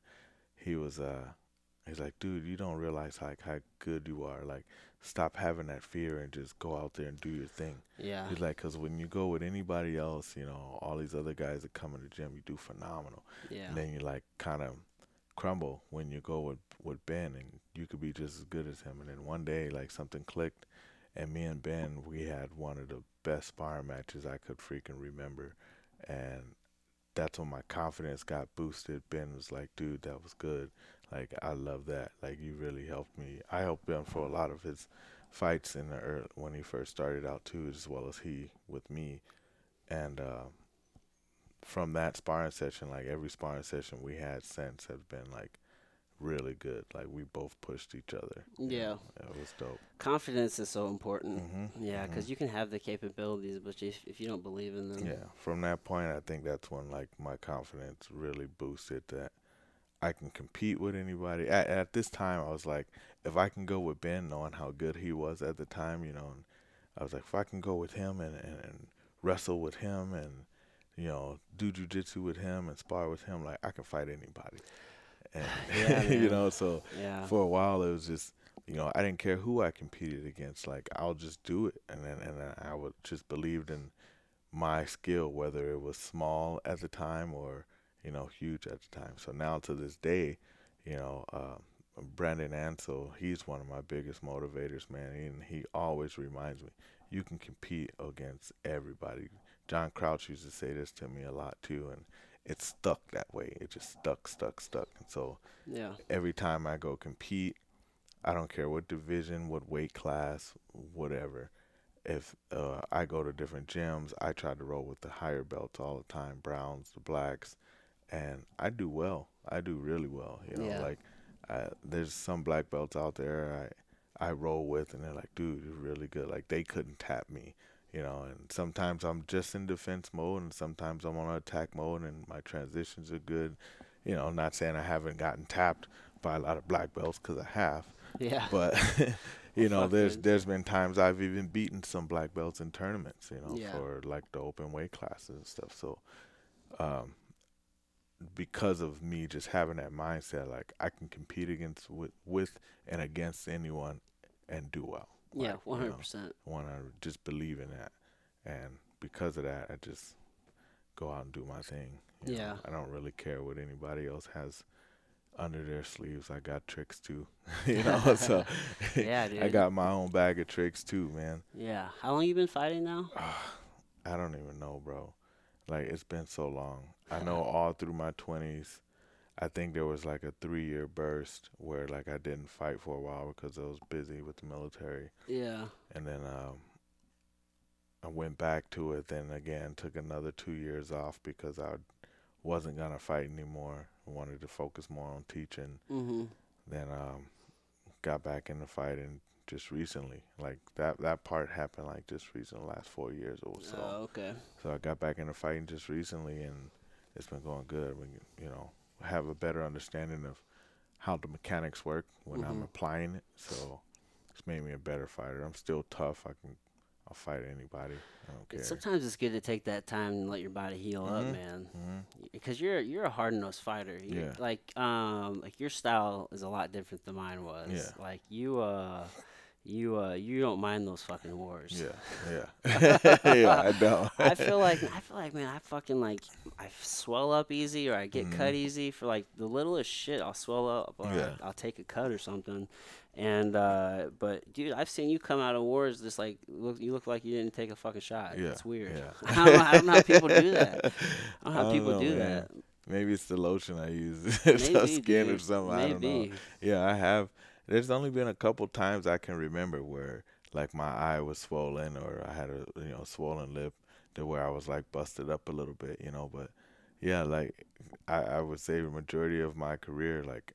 he was uh, he's like, dude, you don't realize like how good you are. Like, stop having that fear and just go out there and do your thing. Yeah. He's like, cause when you go with anybody else, you know, all these other guys that come in the gym, you do phenomenal. Yeah. And then you like kind of crumble when you go with with Ben, and you could be just as good as him. And then one day, like something clicked, and me and Ben, we had one of the best sparring matches I could freaking remember, and that's when my confidence got boosted. Ben was like, "Dude, that was good. Like, I love that. Like, you really helped me. I helped Ben for a lot of his fights in the early, when he first started out too, as well as he with me, and." uh from that sparring session, like every sparring session we had since has been like really good. Like we both pushed each other. Yeah. know. it was dope. Confidence is so important. Mhm, Yeah, because you can have the capabilities, but if, if you don't believe in them, Yeah, from that point, I think that's when like my confidence really boosted that I can compete with anybody. At, at this time, I was like, if I can go with Ben, knowing how good he was at the time, you know, and I was like, if I can go with him and, and, and wrestle with him and you know do jujitsu with him and spar with him, like I can fight anybody. And Yeah, you know, so yeah, for a while it was just you know I didn't care who I competed against. Like I'll just do it, and then and then I would just believed in my skill, whether it was small at the time or you know huge at the time. So now to this day, you know. Uh, Brandon Ansel, he's one of my biggest motivators, man, and he always reminds me, you can compete against everybody. John Crouch used to say this to me a lot too, and it stuck that way. It just stuck, stuck, stuck. And so yeah, every time I go compete, I don't care what division, what weight class, whatever. If uh, I go to different gyms, I try to roll with the higher belts all the time, browns, the blacks, and I do well. I do really well. You know, Yeah. like I, there's some black belts out there I I roll with, and they're like, dude, you're really good. Like they couldn't tap me. You know, and sometimes I'm just in defense mode, and sometimes I'm on attack mode, and my transitions are good. You know, not saying I haven't gotten tapped by a lot of black belts because I have, yeah, but you know, Fuck, there's dude. there's been times I've even beaten some black belts in tournaments. You know, Yeah. for like the open weight classes and stuff. So, um, because of me just having that mindset, like I can compete against with with and against anyone and do well. Yeah, one hundred percent. want to just believe in that, and because of that, I just go out and do my thing. you know. Yeah. I don't really care what anybody else has under their sleeves. I got tricks too, you know. so Yeah, I got my own bag of tricks too, man. Yeah. How long you been fighting now? I don't even know, bro. Like it's been so long. I uh-huh. know all through my twenties. I think there was like a three year burst where like I didn't fight for a while because I was busy with the military. Yeah. and then um, I went back to it. Then again, took another two years off because I wasn't gonna fight anymore. I wanted to focus more on teaching. Mm-hmm. Then um, got back into fighting just recently. Like that that part happened like just recently, last four years or so. Oh, okay. So I got back into fighting just recently, and it's been going good. We, you know, have a better understanding of how the mechanics work when I'm Mhm. applying it. So it's made me a better fighter. I'm still tough. I can, I'll fight anybody. I don't care. Sometimes it's good to take that time and let your body heal up, Mhm. man. Because you're you're a hard nosed fighter. You, Yeah. Like um like your style is a lot different than mine was. Yeah. Like you uh you uh you don't mind those fucking wars. Yeah, yeah, yeah. I don't. I feel like I feel like man, I fucking like I swell up easy or I get cut Mhm. easy for like the littlest shit. I'll swell up or Yeah. I'll take a cut or something. And uh but dude, I've seen you come out of wars just like look you look like you didn't take a fucking shot. Yeah, It's weird. yeah. I, don't know, I don't know how people do that. I don't know how don't people know, do man. that. Maybe it's the lotion I use, Maybe, the skin or dude. something. I don't know. Yeah, I have. There's only been a couple times I can remember where like my eye was swollen or I had a you know swollen lip to where I was like busted up a little bit, you know. But yeah, like I, I would say the majority of my career, like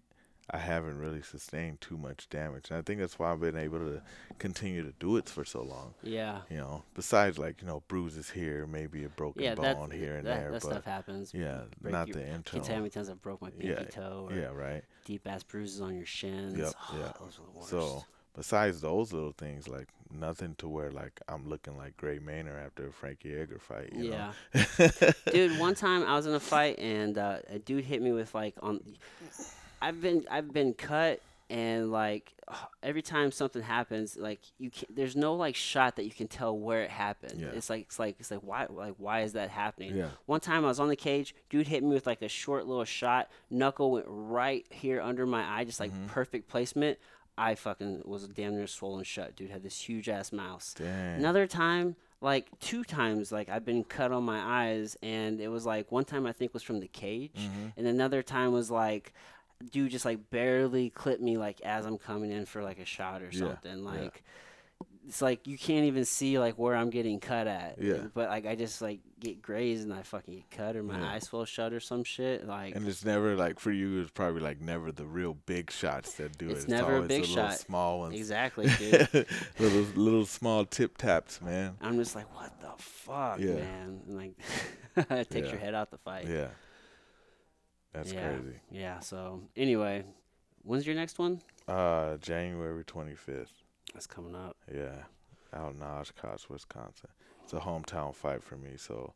I haven't really sustained too much damage, and I think that's why I've been able to continue to do it for so long. Yeah. You know, besides like you know bruises here, maybe a broken Yeah, bone here and that, there, that but stuff happens. yeah, break not your- the Can't tell how many times I broke my pinky Yeah, toe or Yeah, right. deep ass bruises on your shins. Yep, Oh, yeah. Those are the worst. So besides those little things, like nothing to where like I'm looking like Gray Maynard after a Frankie Edgar fight. You yeah. dude one time i was in a fight and uh, a dude hit me with like on i've been i've been cut and like every time something happens like you can there's no like shot that you can tell where it happened Yeah. it's like it's like it's like why like why is that happening Yeah. one time i was on the cage dude hit me with like a short little shot knuckle went right here under my eye just Mm-hmm. like perfect placement i fucking was damn near swollen shut dude had this huge ass mouse Dang. Another time, like two times, like I've been cut on my eyes, and it was like one time I think was from the cage, Mm-hmm. and another time was like, dude just like barely clipped me like as I'm coming in for like a shot or something. yeah. Like it's like you can't even see like where I'm getting cut at. Yeah. But like I just like get grazed and I fucking get cut or my Yeah. eyes swell shut or some shit. Like And it's never like for you. It's probably like never the real big shots that do It's it. never a big shot. small ones. exactly, dude. little little small tip taps, man. I'm just like, what the fuck, Yeah. man? And like it takes Yeah. your head out the fight. Yeah. That's Yeah. crazy. Yeah. So anyway, when's your next one? Uh, January 25th. That's coming up. Yeah, out in Oshkosh, Wisconsin. It's a hometown fight for me, so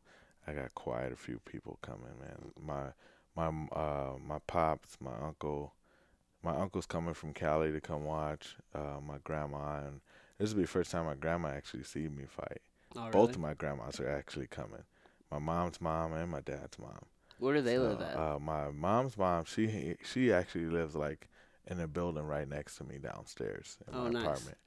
I got quite a few people coming, man. My my uh my pops, my uncle, my uncle's coming from Cali to come watch. Uh, my grandma and this will be the first time my grandma actually see me fight. Oh, Both really? of my grandmas are actually coming. My mom's mom and my dad's mom. Where do they So, live at? Uh, my mom's mom, she she actually lives like in a building right next to me downstairs in Oh, my nice. apartment.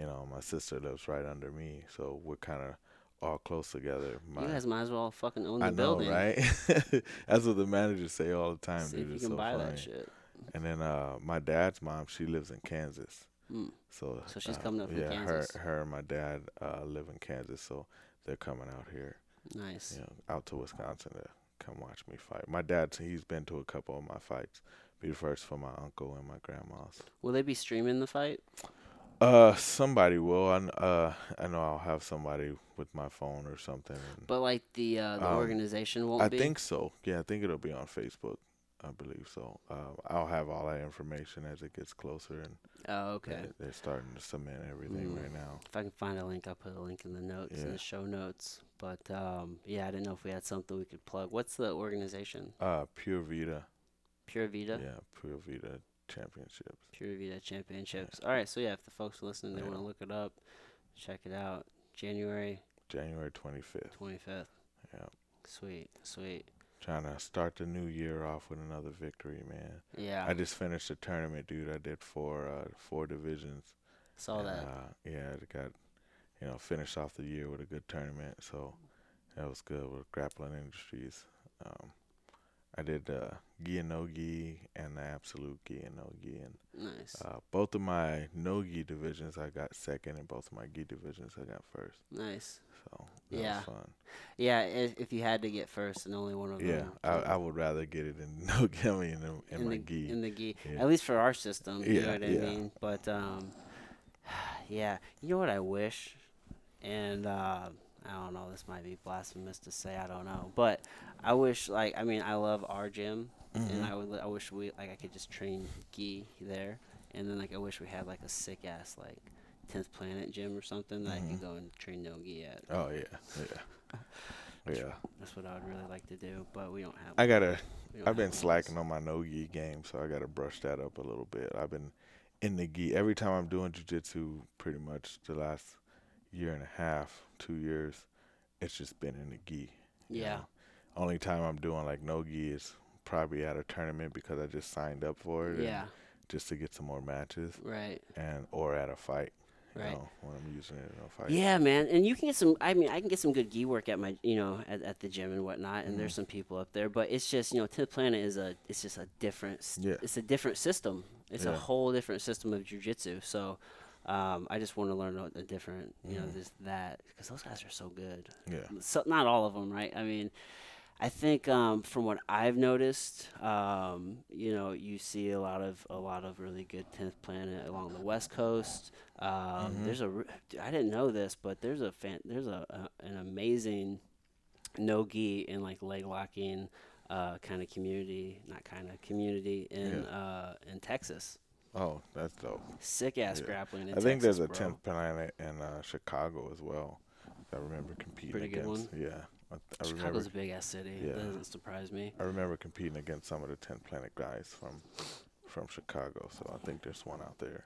You know, my sister lives right under me, so we're kind of all close together. My, you guys might as well fucking own the I know, building. right? That's what the managers say all the time, See dude. if you can so buy funny. that shit. And then uh, my dad's mom, she lives in Kansas. Mm. So So she's uh, coming up from yeah, Kansas. her her and my dad uh, live in Kansas, so they're coming out here Nice. you know, out to Wisconsin to come watch me fight. My dad, he's been to a couple of my fights. Be the first for my uncle and my grandma's. Will they be streaming the fight? Uh, somebody will. I, uh, I know I'll have somebody with my phone or something. But like the uh, the Um, organization won't I be. think so. Yeah, I think it'll be on Facebook. I believe so. Uh, I'll have all that information as it gets closer, and Oh, okay. they- they're starting to cement everything Mm. right now. If I can find a link, I'll put a link in the notes in the show notes. But um, yeah, I didn't know if we had something we could plug. What's the organization? Uh, Pure Vita, Pure Vita. yeah, Pure Vita Championships. Pure Vita Championships. All right, so yeah, if the folks listening they want to look it up, check it out. January January 25th. twenty fifth. Yeah. Sweet, sweet. Trying to start the new year off with another victory, man. Yeah, I just finished a tournament, dude. I did four uh, four divisions. saw and, that. Uh, yeah, I got you know finished off the year with a good tournament, so that was good with Grappling Industries. Um, I did uh, gi and no gi and the absolute gi and no gi, and nice, uh, both of my no gi divisions I got second, and both of my gi divisions I got first. nice. So Yeah. Yeah, if, if you had to get first and only one of Yeah, them. I, I would rather get it in no gi I mean, in, in, in my the gi. in the gi, Yeah. at least for our system. You know what I yeah. mean? But um, yeah, you know what I wish, and uh, I don't know. This might be blasphemous to say. I don't know, but I wish like I mean I love our gym, and Mhm. I would I wish we like I could just train gi there, and then like I wish we had like a sick ass like. 10th Planet gym or something that I could Mhm. go and train Nogi at. Oh yeah, yeah, yeah. That's what I would really like to do, but we don't have. I gotta. I've been have one of slacking on my Nogi game, so I gotta brush that up a little bit. I've been in the gi every time I'm doing jujitsu. Pretty much the last year and a half, two years, it's just been in the gi. Yeah. know. Only time I'm doing like no gi is probably at a tournament because I just signed up for it. Yeah. Just to get some more matches, Right. and or at a fight. Right. Know, when I'm using it a fight. Yeah, man, and you can get some. I mean, I can get some good gi work at my, you know, at, at the gym and whatnot. And there's Mhm. some people up there, but it's just, you know, Tenth Planet is a, it's just a different, Yeah. it's a different system. It's a whole different system of jujitsu. So, um, I just want to learn a, different, you know, Mhm. this that because those guys are so good. Yeah. So not all of them, right? I mean, I think um, from what I've noticed, um, you know, you see a lot of a lot of really good tenth planet along the west coast. Um, Mhm. There's a I didn't know this, but there's a fan, there's a, a an amazing no gi and like leg locking uh, kind of community, not kind of community in Yeah. uh, in Texas. Oh, that's dope. Sick ass Yeah. grappling. In I think there's a bro. tenth planet in uh, Chicago as well. I remember competing Pretty good against. Yeah, I, I remember. Chicago's a big ass city. Yeah. That doesn't surprise me. I remember competing against some of the tenth planet guys from from Chicago. So I think there's one out there.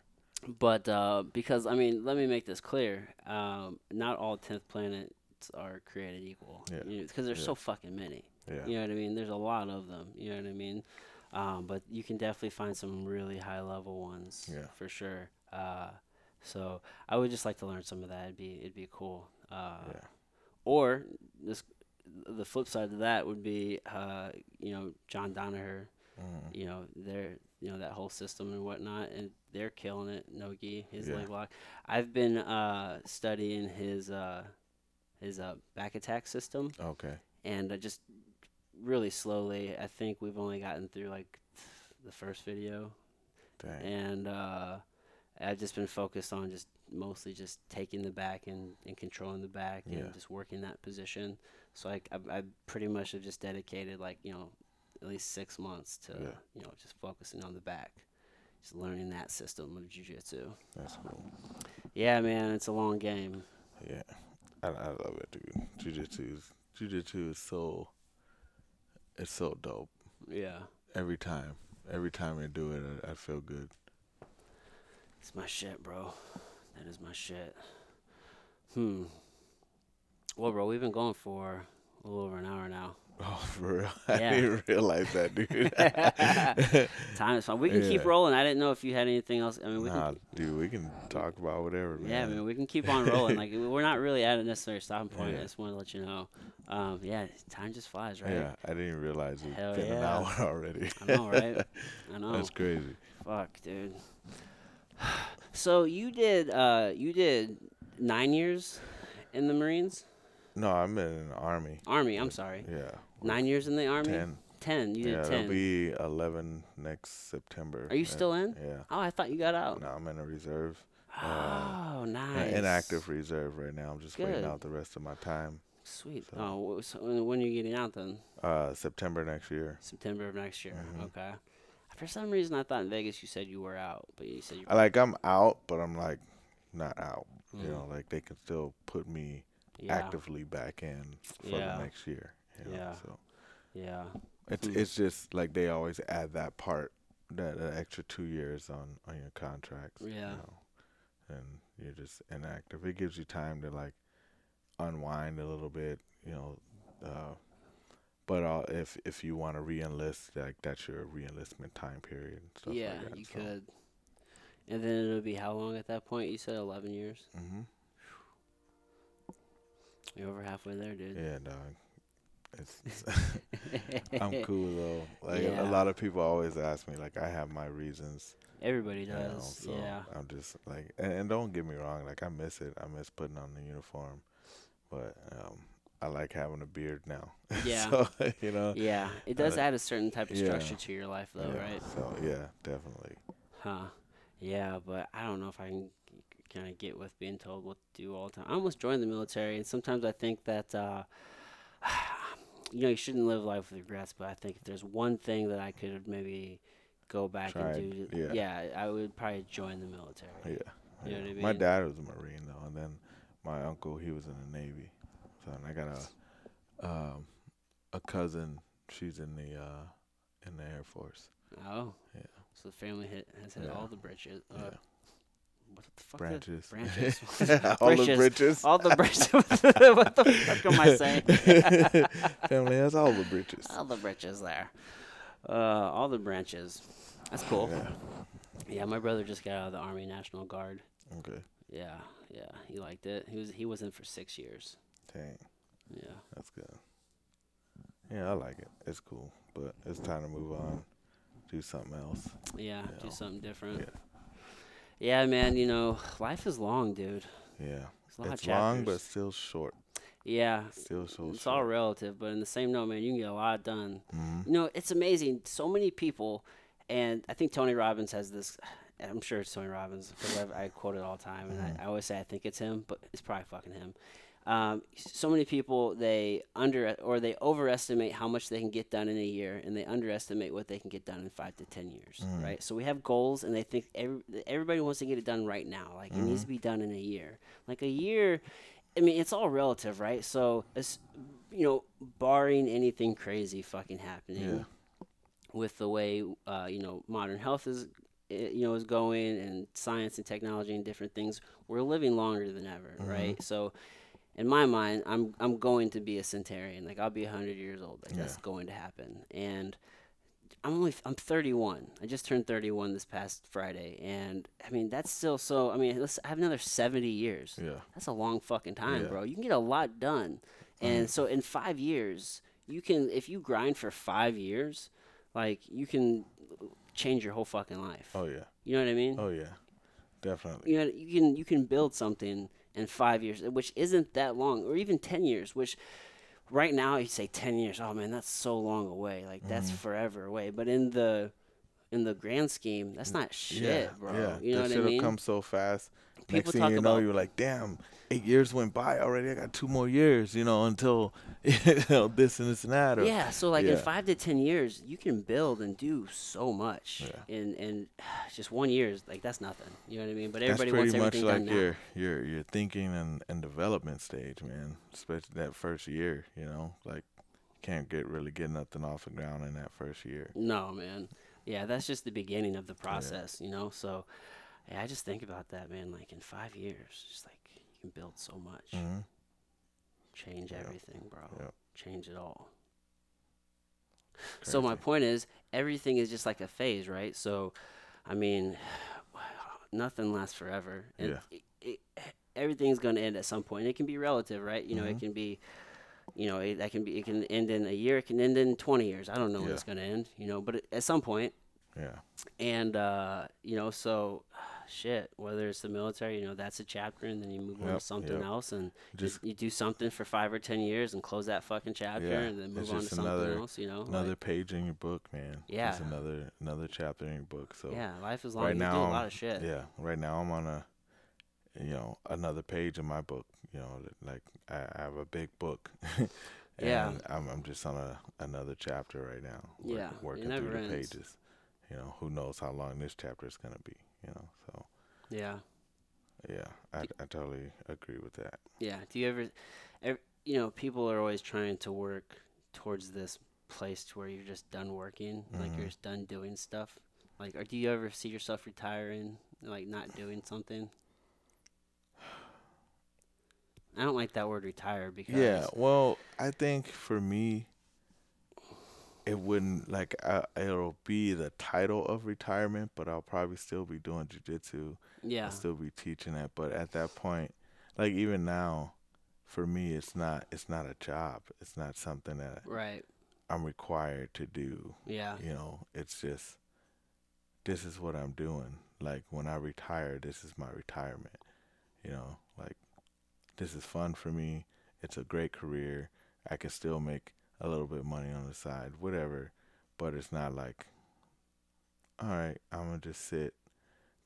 But uh, because I mean, let me make this clear: um, not all tenth planets are created equal. Yeah. Because there's Yeah. so fucking many. Yeah. You know what I mean? There's a lot of them. You know what I mean? Um, but you can definitely find some really high level ones. Yeah. For sure. Uh, so I would just like to learn some of that. It'd be it'd be cool. Uh, Yeah. Or this, the flip side of that would be, uh, you know, John Danaher Mhm. you know, they're you know that whole system and whatnot, and they're killing it. Nogi, his Yeah. leg lock. I've been uh, studying his uh, his uh, back attack system, Okay. and uh, just really slowly. I think we've only gotten through like the first video, Dang. and uh, I've just been focused on just mostly just taking the back and, and controlling the back Yeah. and just working that position. So I, I, I pretty much have just dedicated like you know at least six months to Yeah. you know just focusing on the back, just learning that system of jujitsu. That's cool. Yeah, man, it's a long game. Yeah. I, I love it, dude. Jiu-jitsu is jiu-jitsu is so it's so dope. Yeah, Every time. Every time I do it, I, I feel good. it's my shit, bro. That is my shit. Hmm. Well, bro, we've been going for a little over an hour now. Oh, for real? I Yeah. didn't realize that, dude. Time is fine. We can keep rolling. I didn't know if you had anything else. I mean, we nah, can. dude, we can talk about whatever, man. Yeah, I mean, we can keep on rolling. Like we're not really at a necessary stopping point. I just want to let you know. Um, yeah, time just flies, right? Yeah, I didn't realize it's Hell been an hour already. I know, right? I know. That's crazy. Fuck, dude. So you did, uh, you did nine years in the Marines, No, I'm in the army. Army. I'm sorry, Yeah. nine years in the Army. Ten. Ten. You did yeah, ten. it'll be eleven next September. Are you Yeah, still in? Yeah. Oh, I thought you got out. No, I'm in a reserve. Oh, uh, nice. Inactive reserve right now. I'm just Good. waiting out the rest of my time. Sweet. So- Oh, so when- are you getting out then? Uh, September next year. September of next year. Mhm. Okay. For some reason, I thought in Vegas you said you were out, but you said you. I like I'm out, but I'm like not out. You Mm. know, like they can still put me yeah. actively back in for Yeah. the next year. You know? Yeah. So Yeah. it's Hmm. it's just like they always add that part, that, that extra two years on on your contracts. Yeah. You know, and you're just inactive. It gives you time to like unwind a little bit. You know, uh, but uh, if if you want to re-enlist, like that's your re-enlistment time period. And stuff yeah, like that. you could. And then it'll be how long at that point? You said 11 years? hmm You're over halfway there, dude. Yeah, dog. It's, it's I'm cool though. Like Yeah. a lot of people always ask me, like I have my reasons. Everybody You know, does. so yeah. I'm just like, and, and don't get me wrong, like I miss it. I miss putting on the uniform, but um, I like having a beard now. Yeah. so you know. Yeah. It does uh, add a certain type of yeah. structure to your life, though, yeah, right? So yeah, definitely. Huh. Yeah, but I don't know if I can kind of get with being told what to do all the time. I almost joined the military, and sometimes I think that, uh, you know, you shouldn't live life with regrets. But I think if there's one thing that I could maybe go back Tried, and do, yeah. I would probably join the military. Yeah. You know yeah. what I My dad was a Marine though, and then my uncle he was in the Navy. So and I got a um, a cousin. She's in the uh, in the Air Force. Oh. Yeah. So the family hit has hit Yeah. all the bridges. Uh, Yeah. What the fuck? Branches. branches. All the Bridges. bridges. all the bridges. what the fuck am I saying? Family has all the bridges. all the bridges there. Uh, all the branches. That's cool. Yeah. Yeah, my brother just got out of the Army National Guard. Okay. Yeah, yeah, he liked it. He was he was in for six years. Dang, Yeah, that's good. Yeah, I like it. It's cool, but it's time to move on, do something else. yeah, do Yeah. something different. Yeah. Yeah. man. You know, life is long, dude. Yeah, It's it's long but still short. Yeah, Still so it's all relative, but in the same note, man, you can get a lot done. Mhm. You know, it's amazing. So many people, and I think Tony Robbins has this. I'm sure it's Tony Robbins because I, I quote it all the time, and I, I always say I think it's him, but it's probably fucking him. Um, so many people they under or they overestimate how much they can get done in a year, and they underestimate what they can get done in five to ten years. Right. So we have goals, and they think every, everybody wants to get it done right now. Like it needs to be done in a year. Like a year. I mean, it's all relative, right? So, you know, barring anything crazy fucking happening, Yeah. with the way uh, you know modern health is eh, you know is going and science and technology and different things we're living longer than ever right so in my mind i'm i'm going to be a centenarian like i'll be 100 years old like that's going to happen and i'm only i'm 31 i just turned 31 this past friday and i mean that's still so i mean let's I have another 70 years Yeah. that's a long fucking time, Yeah. bro. You can get a lot done. And so in five years, you can if you grind for five years, like you can change your whole fucking life. Oh yeah. You know what I mean? Oh yeah. Definitely. You know you can you can build something in five years, which isn't that long, or even ten years, which right now you say ten years, oh man, that's so long away. Like that's Mm-hmm. forever away. But in the in the grand scheme, that's not shit, yeah, bro. Yeah. You know that what I mean? come so fast. People Next thing you know, about- you're like, damn, eight years went by already. I got two more years, you know, until you know this and this and that. Or, Yeah, so like in five to ten years, you can build and do so much. Yeah. In in just one year is like that's nothing. You know what I mean? But everybody wants everything like done now. your your your thinking and, and development stage, man. Especially that first year, you know, like can't get really get nothing off the ground in that first year. No, man. Yeah, that's just the beginning of the process, you know. So, yeah, I just think about that, man. Like in five years, just like you can build so much, hmm change Yeah. everything, bro. Yep. Change it all. So my point is, everything is just like a phase, right? So, I mean, nothing lasts forever, and Yeah. it, it, everything's going to end at some point. It can be relative, right? You know, Mm-hmm. it can be, you know, it, that can be. It can end in a year. It can end in twenty years. I don't know when it's going to end. You know, but it, at some point, Yeah. and uh, you know, so shit. Whether it's the military, you know, that's a chapter, and then you move on to something yep. else, and Just- just you do something for five or ten years and close that fucking chapter, Yeah, and then move on to just something another- else. You know, like- Another page in your book, man. Yeah. Just another another chapter in your book. So Yeah, life is long. right you now, do a lot of shit. Yeah. Right now I'm on a you know, another page in my book. You know, like I, I have a big book. and Yeah. I'm I'm just on a another chapter right now. Yeah, working through the pages. You know, who knows how long this chapter is gonna be? You know, so Yeah. yeah, I I totally agree with that. Yeah. Do you ever, ever, you know, people are always trying to work towards this place to where you're just done working, like Mhm. you're just done doing stuff. Like, or do you ever see yourself retiring, like not doing something? I don't like that word retire because Yeah, well, I think for me, it wouldn't like uh, it'll be the title of retirement, but I'll probably still be doing jujitsu. yeah, I'll still be teaching it, but at that point, like even now, for me, it's not it's not a job. It's not something that right, I'm required to do. yeah, You know, it's just this is what I'm doing. Like when I retire, this is my retirement. You know, like this is fun for me. It's a great career. I can still make a little bit of money on the side, whatever. But it's not like, all right, I'm gonna just sit,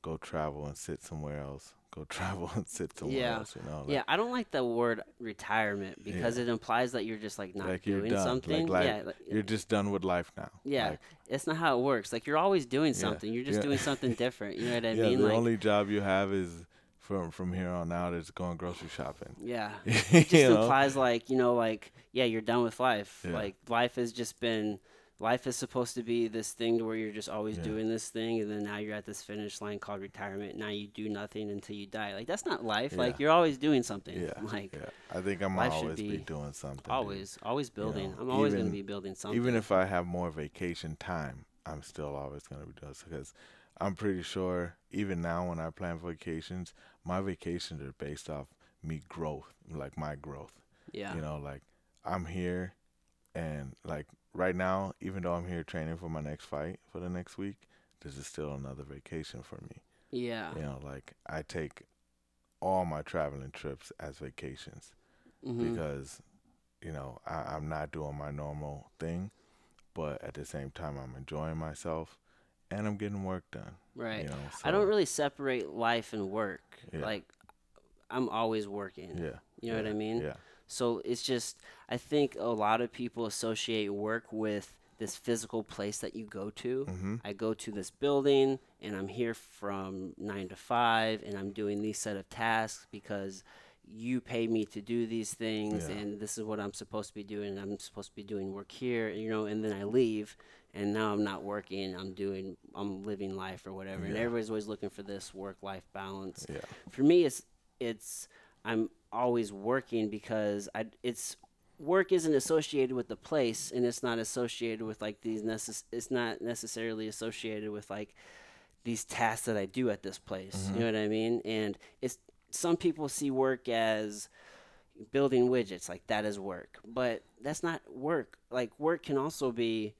go travel and sit somewhere else. Go travel and sit somewhere Yeah. else. You know, like, yeah. I don't like the word retirement because Yeah. it implies that you're just like not Like doing done. Something. like yeah, like, you're just done with life now. yeah. Like, it's not how it works. Like you're always doing Yeah, something. You're just doing something different. You know what I yeah, mean? the only job you have is from from here on out is going grocery shopping. yeah. it just implies like you know like yeah you're done with life Yeah. like life has just been life is supposed to be this thing to where you're just always Yeah. doing this thing and then now you're at this finish line called retirement now you do nothing until you die like that's not life like you're always doing something Yeah, like yeah. I think I'm always be, be doing something. dude. always always building know, i'm always going to be building something Even if I have more vacation time, I'm still always gonna be doing because I'm pretty sure even now when I plan vacations, my vacations are based off me growth, like my growth. yeah You know, like I'm here and like right now, even though I'm here training for my next fight for the next week, this is still another vacation for me. yeah You know, like I take all my traveling trips as vacations mhm. because, you know, I, I'm not doing my normal thing, but at the same time, I'm enjoying myself and I'm getting work done. Right You know, i don't really separate life and work Yeah. like i'm always working Yeah. you know what i mean Yeah. So it's just, I think a lot of people associate work with this physical place that you go to. hmm I go to this building and I'm here from nine to five and I'm doing these set of tasks because you pay me to do these things Yeah. and this is what I'm supposed to be doing. I'm supposed to be doing work here, you know, and then I leave and now I'm not working. I'm doing, I'm living life or whatever. And everybody's always looking for this work life balance Yeah. for me it's it's i'm always working because i it's work isn't associated with the place and it's not associated with like these necess- it's not necessarily associated with like these tasks that i do at this place you mm-hmm. know what i mean and it's some people see work as building widgets like that is work but that's not work like work can also be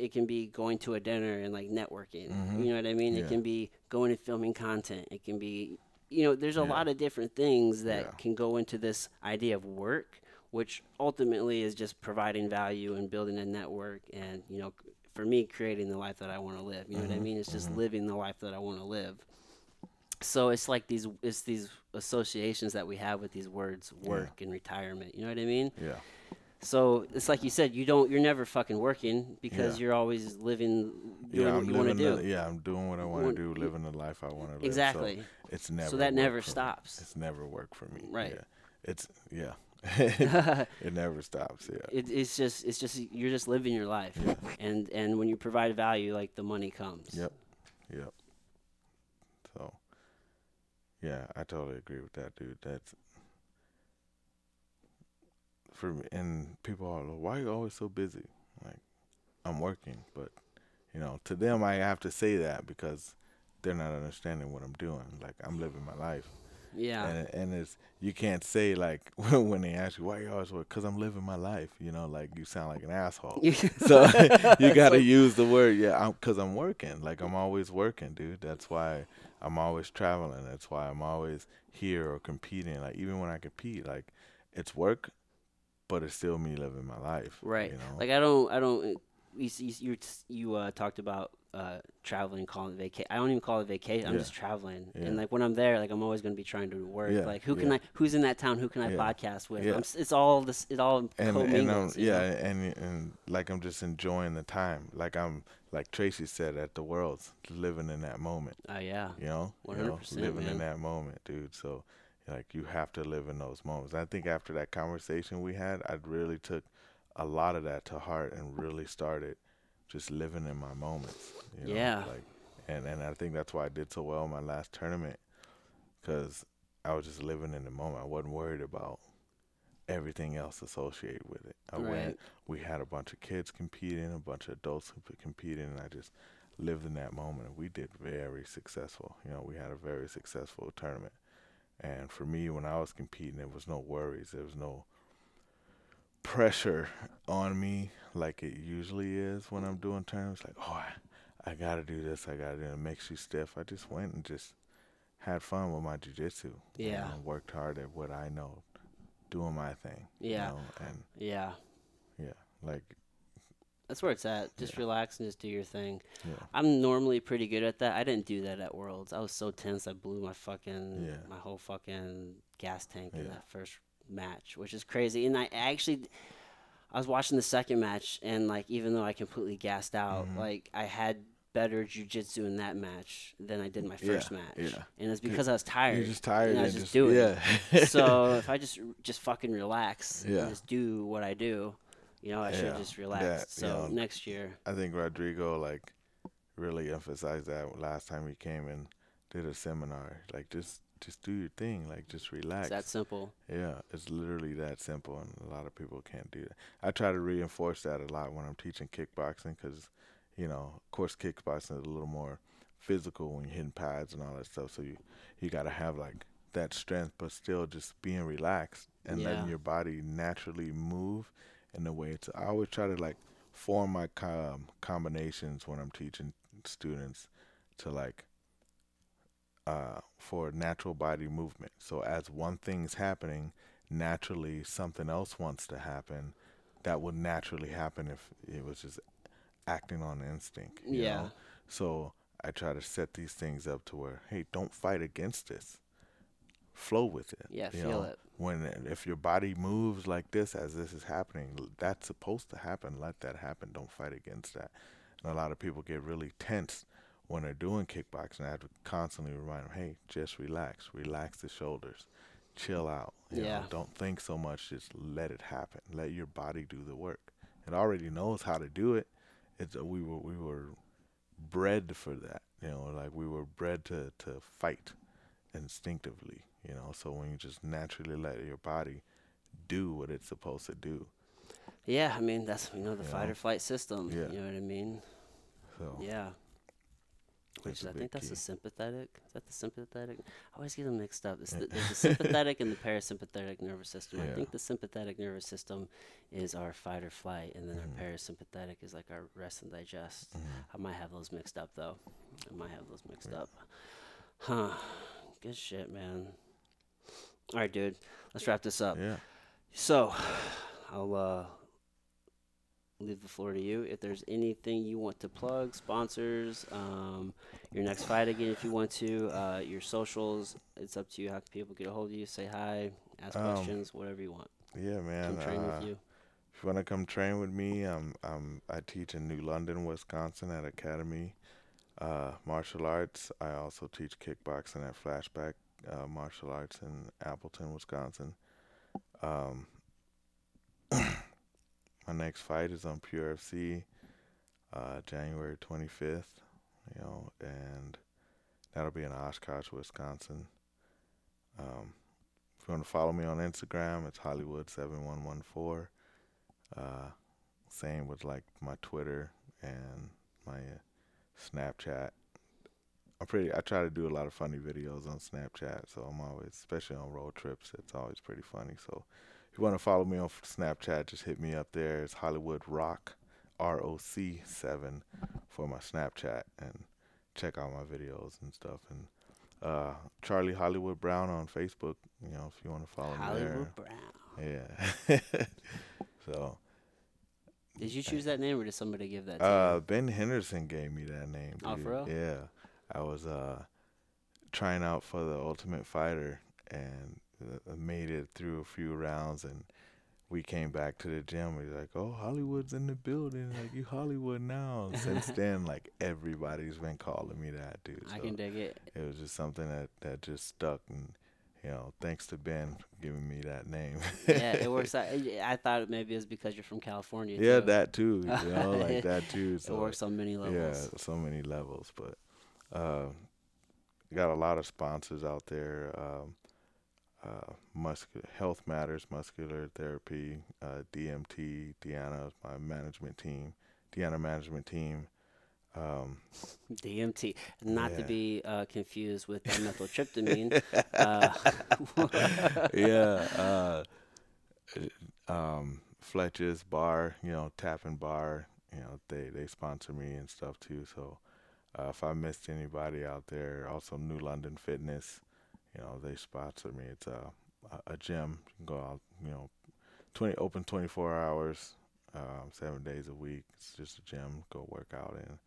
it can be going to a dinner and like networking mm-hmm. you know what i mean? It can be going and filming content. It can be you know there's a Yeah. lot of different things that Yeah. can go into this idea of work which ultimately is just providing value and building a network and you know for me creating the life that i want to live you know what i mm-hmm. mean? It's just mm-hmm. living the life that i want to live. So it's like these it's these associations that we have with these words work and retirement you know what i mean? Yeah. So it's like you said you don't you're never fucking working because Yeah. you're always living doing Yeah, what I'm you want to do the, yeah, I'm doing what I want to do, living the life I want to live. exactly So it's never so that never for me. stops It's never work for me. Right. Yeah. It's yeah. it, it never stops. Yeah. it's just it's just you're just living your life Yeah. and and when you provide value like the money comes Yep. Yep. So, yeah, I totally agree with that, dude. That's for me. And people are like, "Why are you always so busy?" Like, I'm working, but you know, to them, I have to say that because they're not understanding what I'm doing. Like, I'm living my life, yeah and and it's you can't say like when they ask you why you always work because I'm living my life. You know, like you sound like an asshole. So you got to use the word, yeah, because I'm, working. Like I'm always working, dude. That's why I'm always traveling. That's why I'm always here or competing. Like even when I compete, like it's work, but it's still me living my life. right You know? like i don't i don't you you you, you uh, talked about uh, traveling, calling it vacation. I don't even call it vacation. I'm Yeah. just traveling, Yeah. and like when I'm there, like I'm always gonna be trying to work. Yeah, Like who can yeah. I? Who's in that town? Who can I Yeah. podcast with? Yeah. It's all this. It all and and um, yeah, know? and and like I'm just enjoying the time. Like I'm like Tracy said at the Worlds, living in that moment. Oh yeah. You know, you know, 100%, living man. in that moment, dude. So like you have to live in those moments. I think after that conversation we had, I really took a lot of that to heart and really started just living in my moments. You know? Yeah. Like, and and I think that's why I did so well in my last tournament, because I was just living in the moment. I wasn't worried about everything else associated with it. I Right. went. We had a bunch of kids competing, a bunch of adults who were competing, and I just lived in that moment. And we did very successful. You know, we had a very successful tournament. And for me, when I was competing, there was no worries. There was no pressure on me like it usually is when I'm doing tournaments. Like, oh, I, I got to do this. I got to do it. It makes you stiff. I just went and just had fun with my jujitsu. you Yeah. know, worked hard at what I know, doing my thing. you Yeah. know, and Yeah. yeah, like, That's where it's at. Just Yeah. relax and just do your thing. yeah. I'm normally pretty good at that. I didn't do that at Worlds. I was so tense. I blew my fucking Yeah. my whole fucking gas tank in that first match, which is crazy. And I actually I was watching the second match and like even though I completely gassed out, Mhm. like I had better jujitsu in that match than I did my first Yeah, match. yeah. And it's because I was tired. You're just tired. and I and was just doing it. Yeah. so if I just just fucking relax Yeah. and just do what I do, you know, I should Yeah, just that, relax. you so know, next year, I think Rodrigo like really emphasized that last time he came and did a seminar. Like just just do your thing. Like just relax. it's that simple. yeah, it's literally that simple, and a lot of people can't do that. I try to reinforce that a lot when I'm teaching kickboxing because, you know, of course, kickboxing is a little more physical when you're hitting pads and all that stuff. So you you got to have like that strength, but still just being relaxed and Yeah. letting your body naturally move in the way it's. I always try to like form my com- combinations when I'm teaching students to like uh, for natural body movement. So as one thing's happening, naturally something else wants to happen. That would naturally happen if it was just acting on instinct. you Yeah. know? So I try to set these things up to where, hey, don't fight against this. Flow with it. Yeah, feel know? it. When if your body moves like this as this is happening, that's supposed to happen. Let that happen. Don't fight against that. And a lot of people get really tense when they're doing kickboxing. I have to constantly remind them, hey, just relax. Relax the shoulders. Chill out. You Yeah. Know, don't think so much. Just let it happen. Let your body do the work. It already knows how to do it. It's uh, we were we were bred for that. You know, like we were bred to to fight instinctively. You know, so when you just naturally let your body do what it's supposed to do, Yeah, I mean that's you know the You fight know? or flight system. Yeah. You know what I mean? so Yeah. Which I think that's key. the sympathetic. Is that the sympathetic? I always get them mixed up. It's the, there's the sympathetic and the parasympathetic nervous system. I think the sympathetic nervous system is our fight or flight, and then Mhm. our parasympathetic is like our rest and digest. mhm. I might have those mixed up though. I might have those mixed Yeah. up. Huh. Good shit, man. All right, dude. Let's wrap this up. yeah. So, I'll uh, leave the floor to you. If there's anything you want to plug, sponsors, um, your next fight again, if you want to, uh, your socials, it's up to you. How can people get a hold of you? Say hi, ask Um, questions, whatever you want. Yeah, man. Come train uh, with you. If you want to come train with me, um, um, I teach in New London, Wisconsin at Academy uh, Martial Arts. I also teach kickboxing at Flashback uh, Martial Arts in Appleton, Wisconsin. Um, my next fight is on Pure FC, uh, January 25th, you know, and that'll be in Oshkosh, Wisconsin. Um, if you want to follow me on Instagram, it's Hollywood7114. Uh, same with like my Twitter and my uh, Snapchat. I'm pretty. I try to do a lot of funny videos on Snapchat, so I'm always, especially on road trips, it's always pretty funny. So if you want to follow me on Snapchat, just hit me up there. It's Hollywood Rock, R O C seven, for my Snapchat, and check out my videos and stuff. And uh, Charlie Hollywood Brown on Facebook. You know, if you want to follow me there. Hollywood Brown. Yeah. so Did you choose that name or did somebody give that to you? Uh, Ben Henderson gave me that name. Oh, for real? Yeah, I was uh trying out for the Ultimate Fighter and uh, made it through a few rounds, and we came back to the gym. He's like, "Oh, Hollywood's in the building. Like you Hollywood now." Since then, like everybody's been calling me that, dude. you? I can dig it. it was just something that that just stuck, and you know, thanks to Ben giving me that name. yeah, it works out. I thought maybe it's because you're from California. yeah, too. that too. You know, like that too. It So works on many levels. Yeah, so many levels, but uh, got a lot of sponsors out there. Um, uh, muscular health matters, muscular therapy, uh, DMT, Deanna, my management team, Deanna management team. Um, DMT, not to be uh, confused with dimethyltryptamine. uh, yeah, uh, um, Fletcher's bar, you know, Tap and Bar, you know, they they sponsor me and stuff too. So uh, if I missed anybody out there, also New London Fitness, you know, they sponsor me. It's a a, gym. You can go out, you know, twenty open twenty four hours, um, seven days a week. It's just a gym. Go work out in.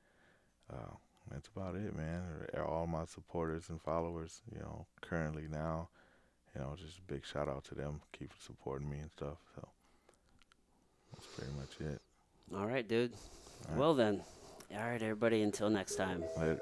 Uh, that's about it, man. All my supporters and followers, you know, currently now, you know, just a big shout out to them, keep supporting me and stuff. So that's pretty much it. all right, dude. All right. Well then, all right, everybody. Until next time. Later.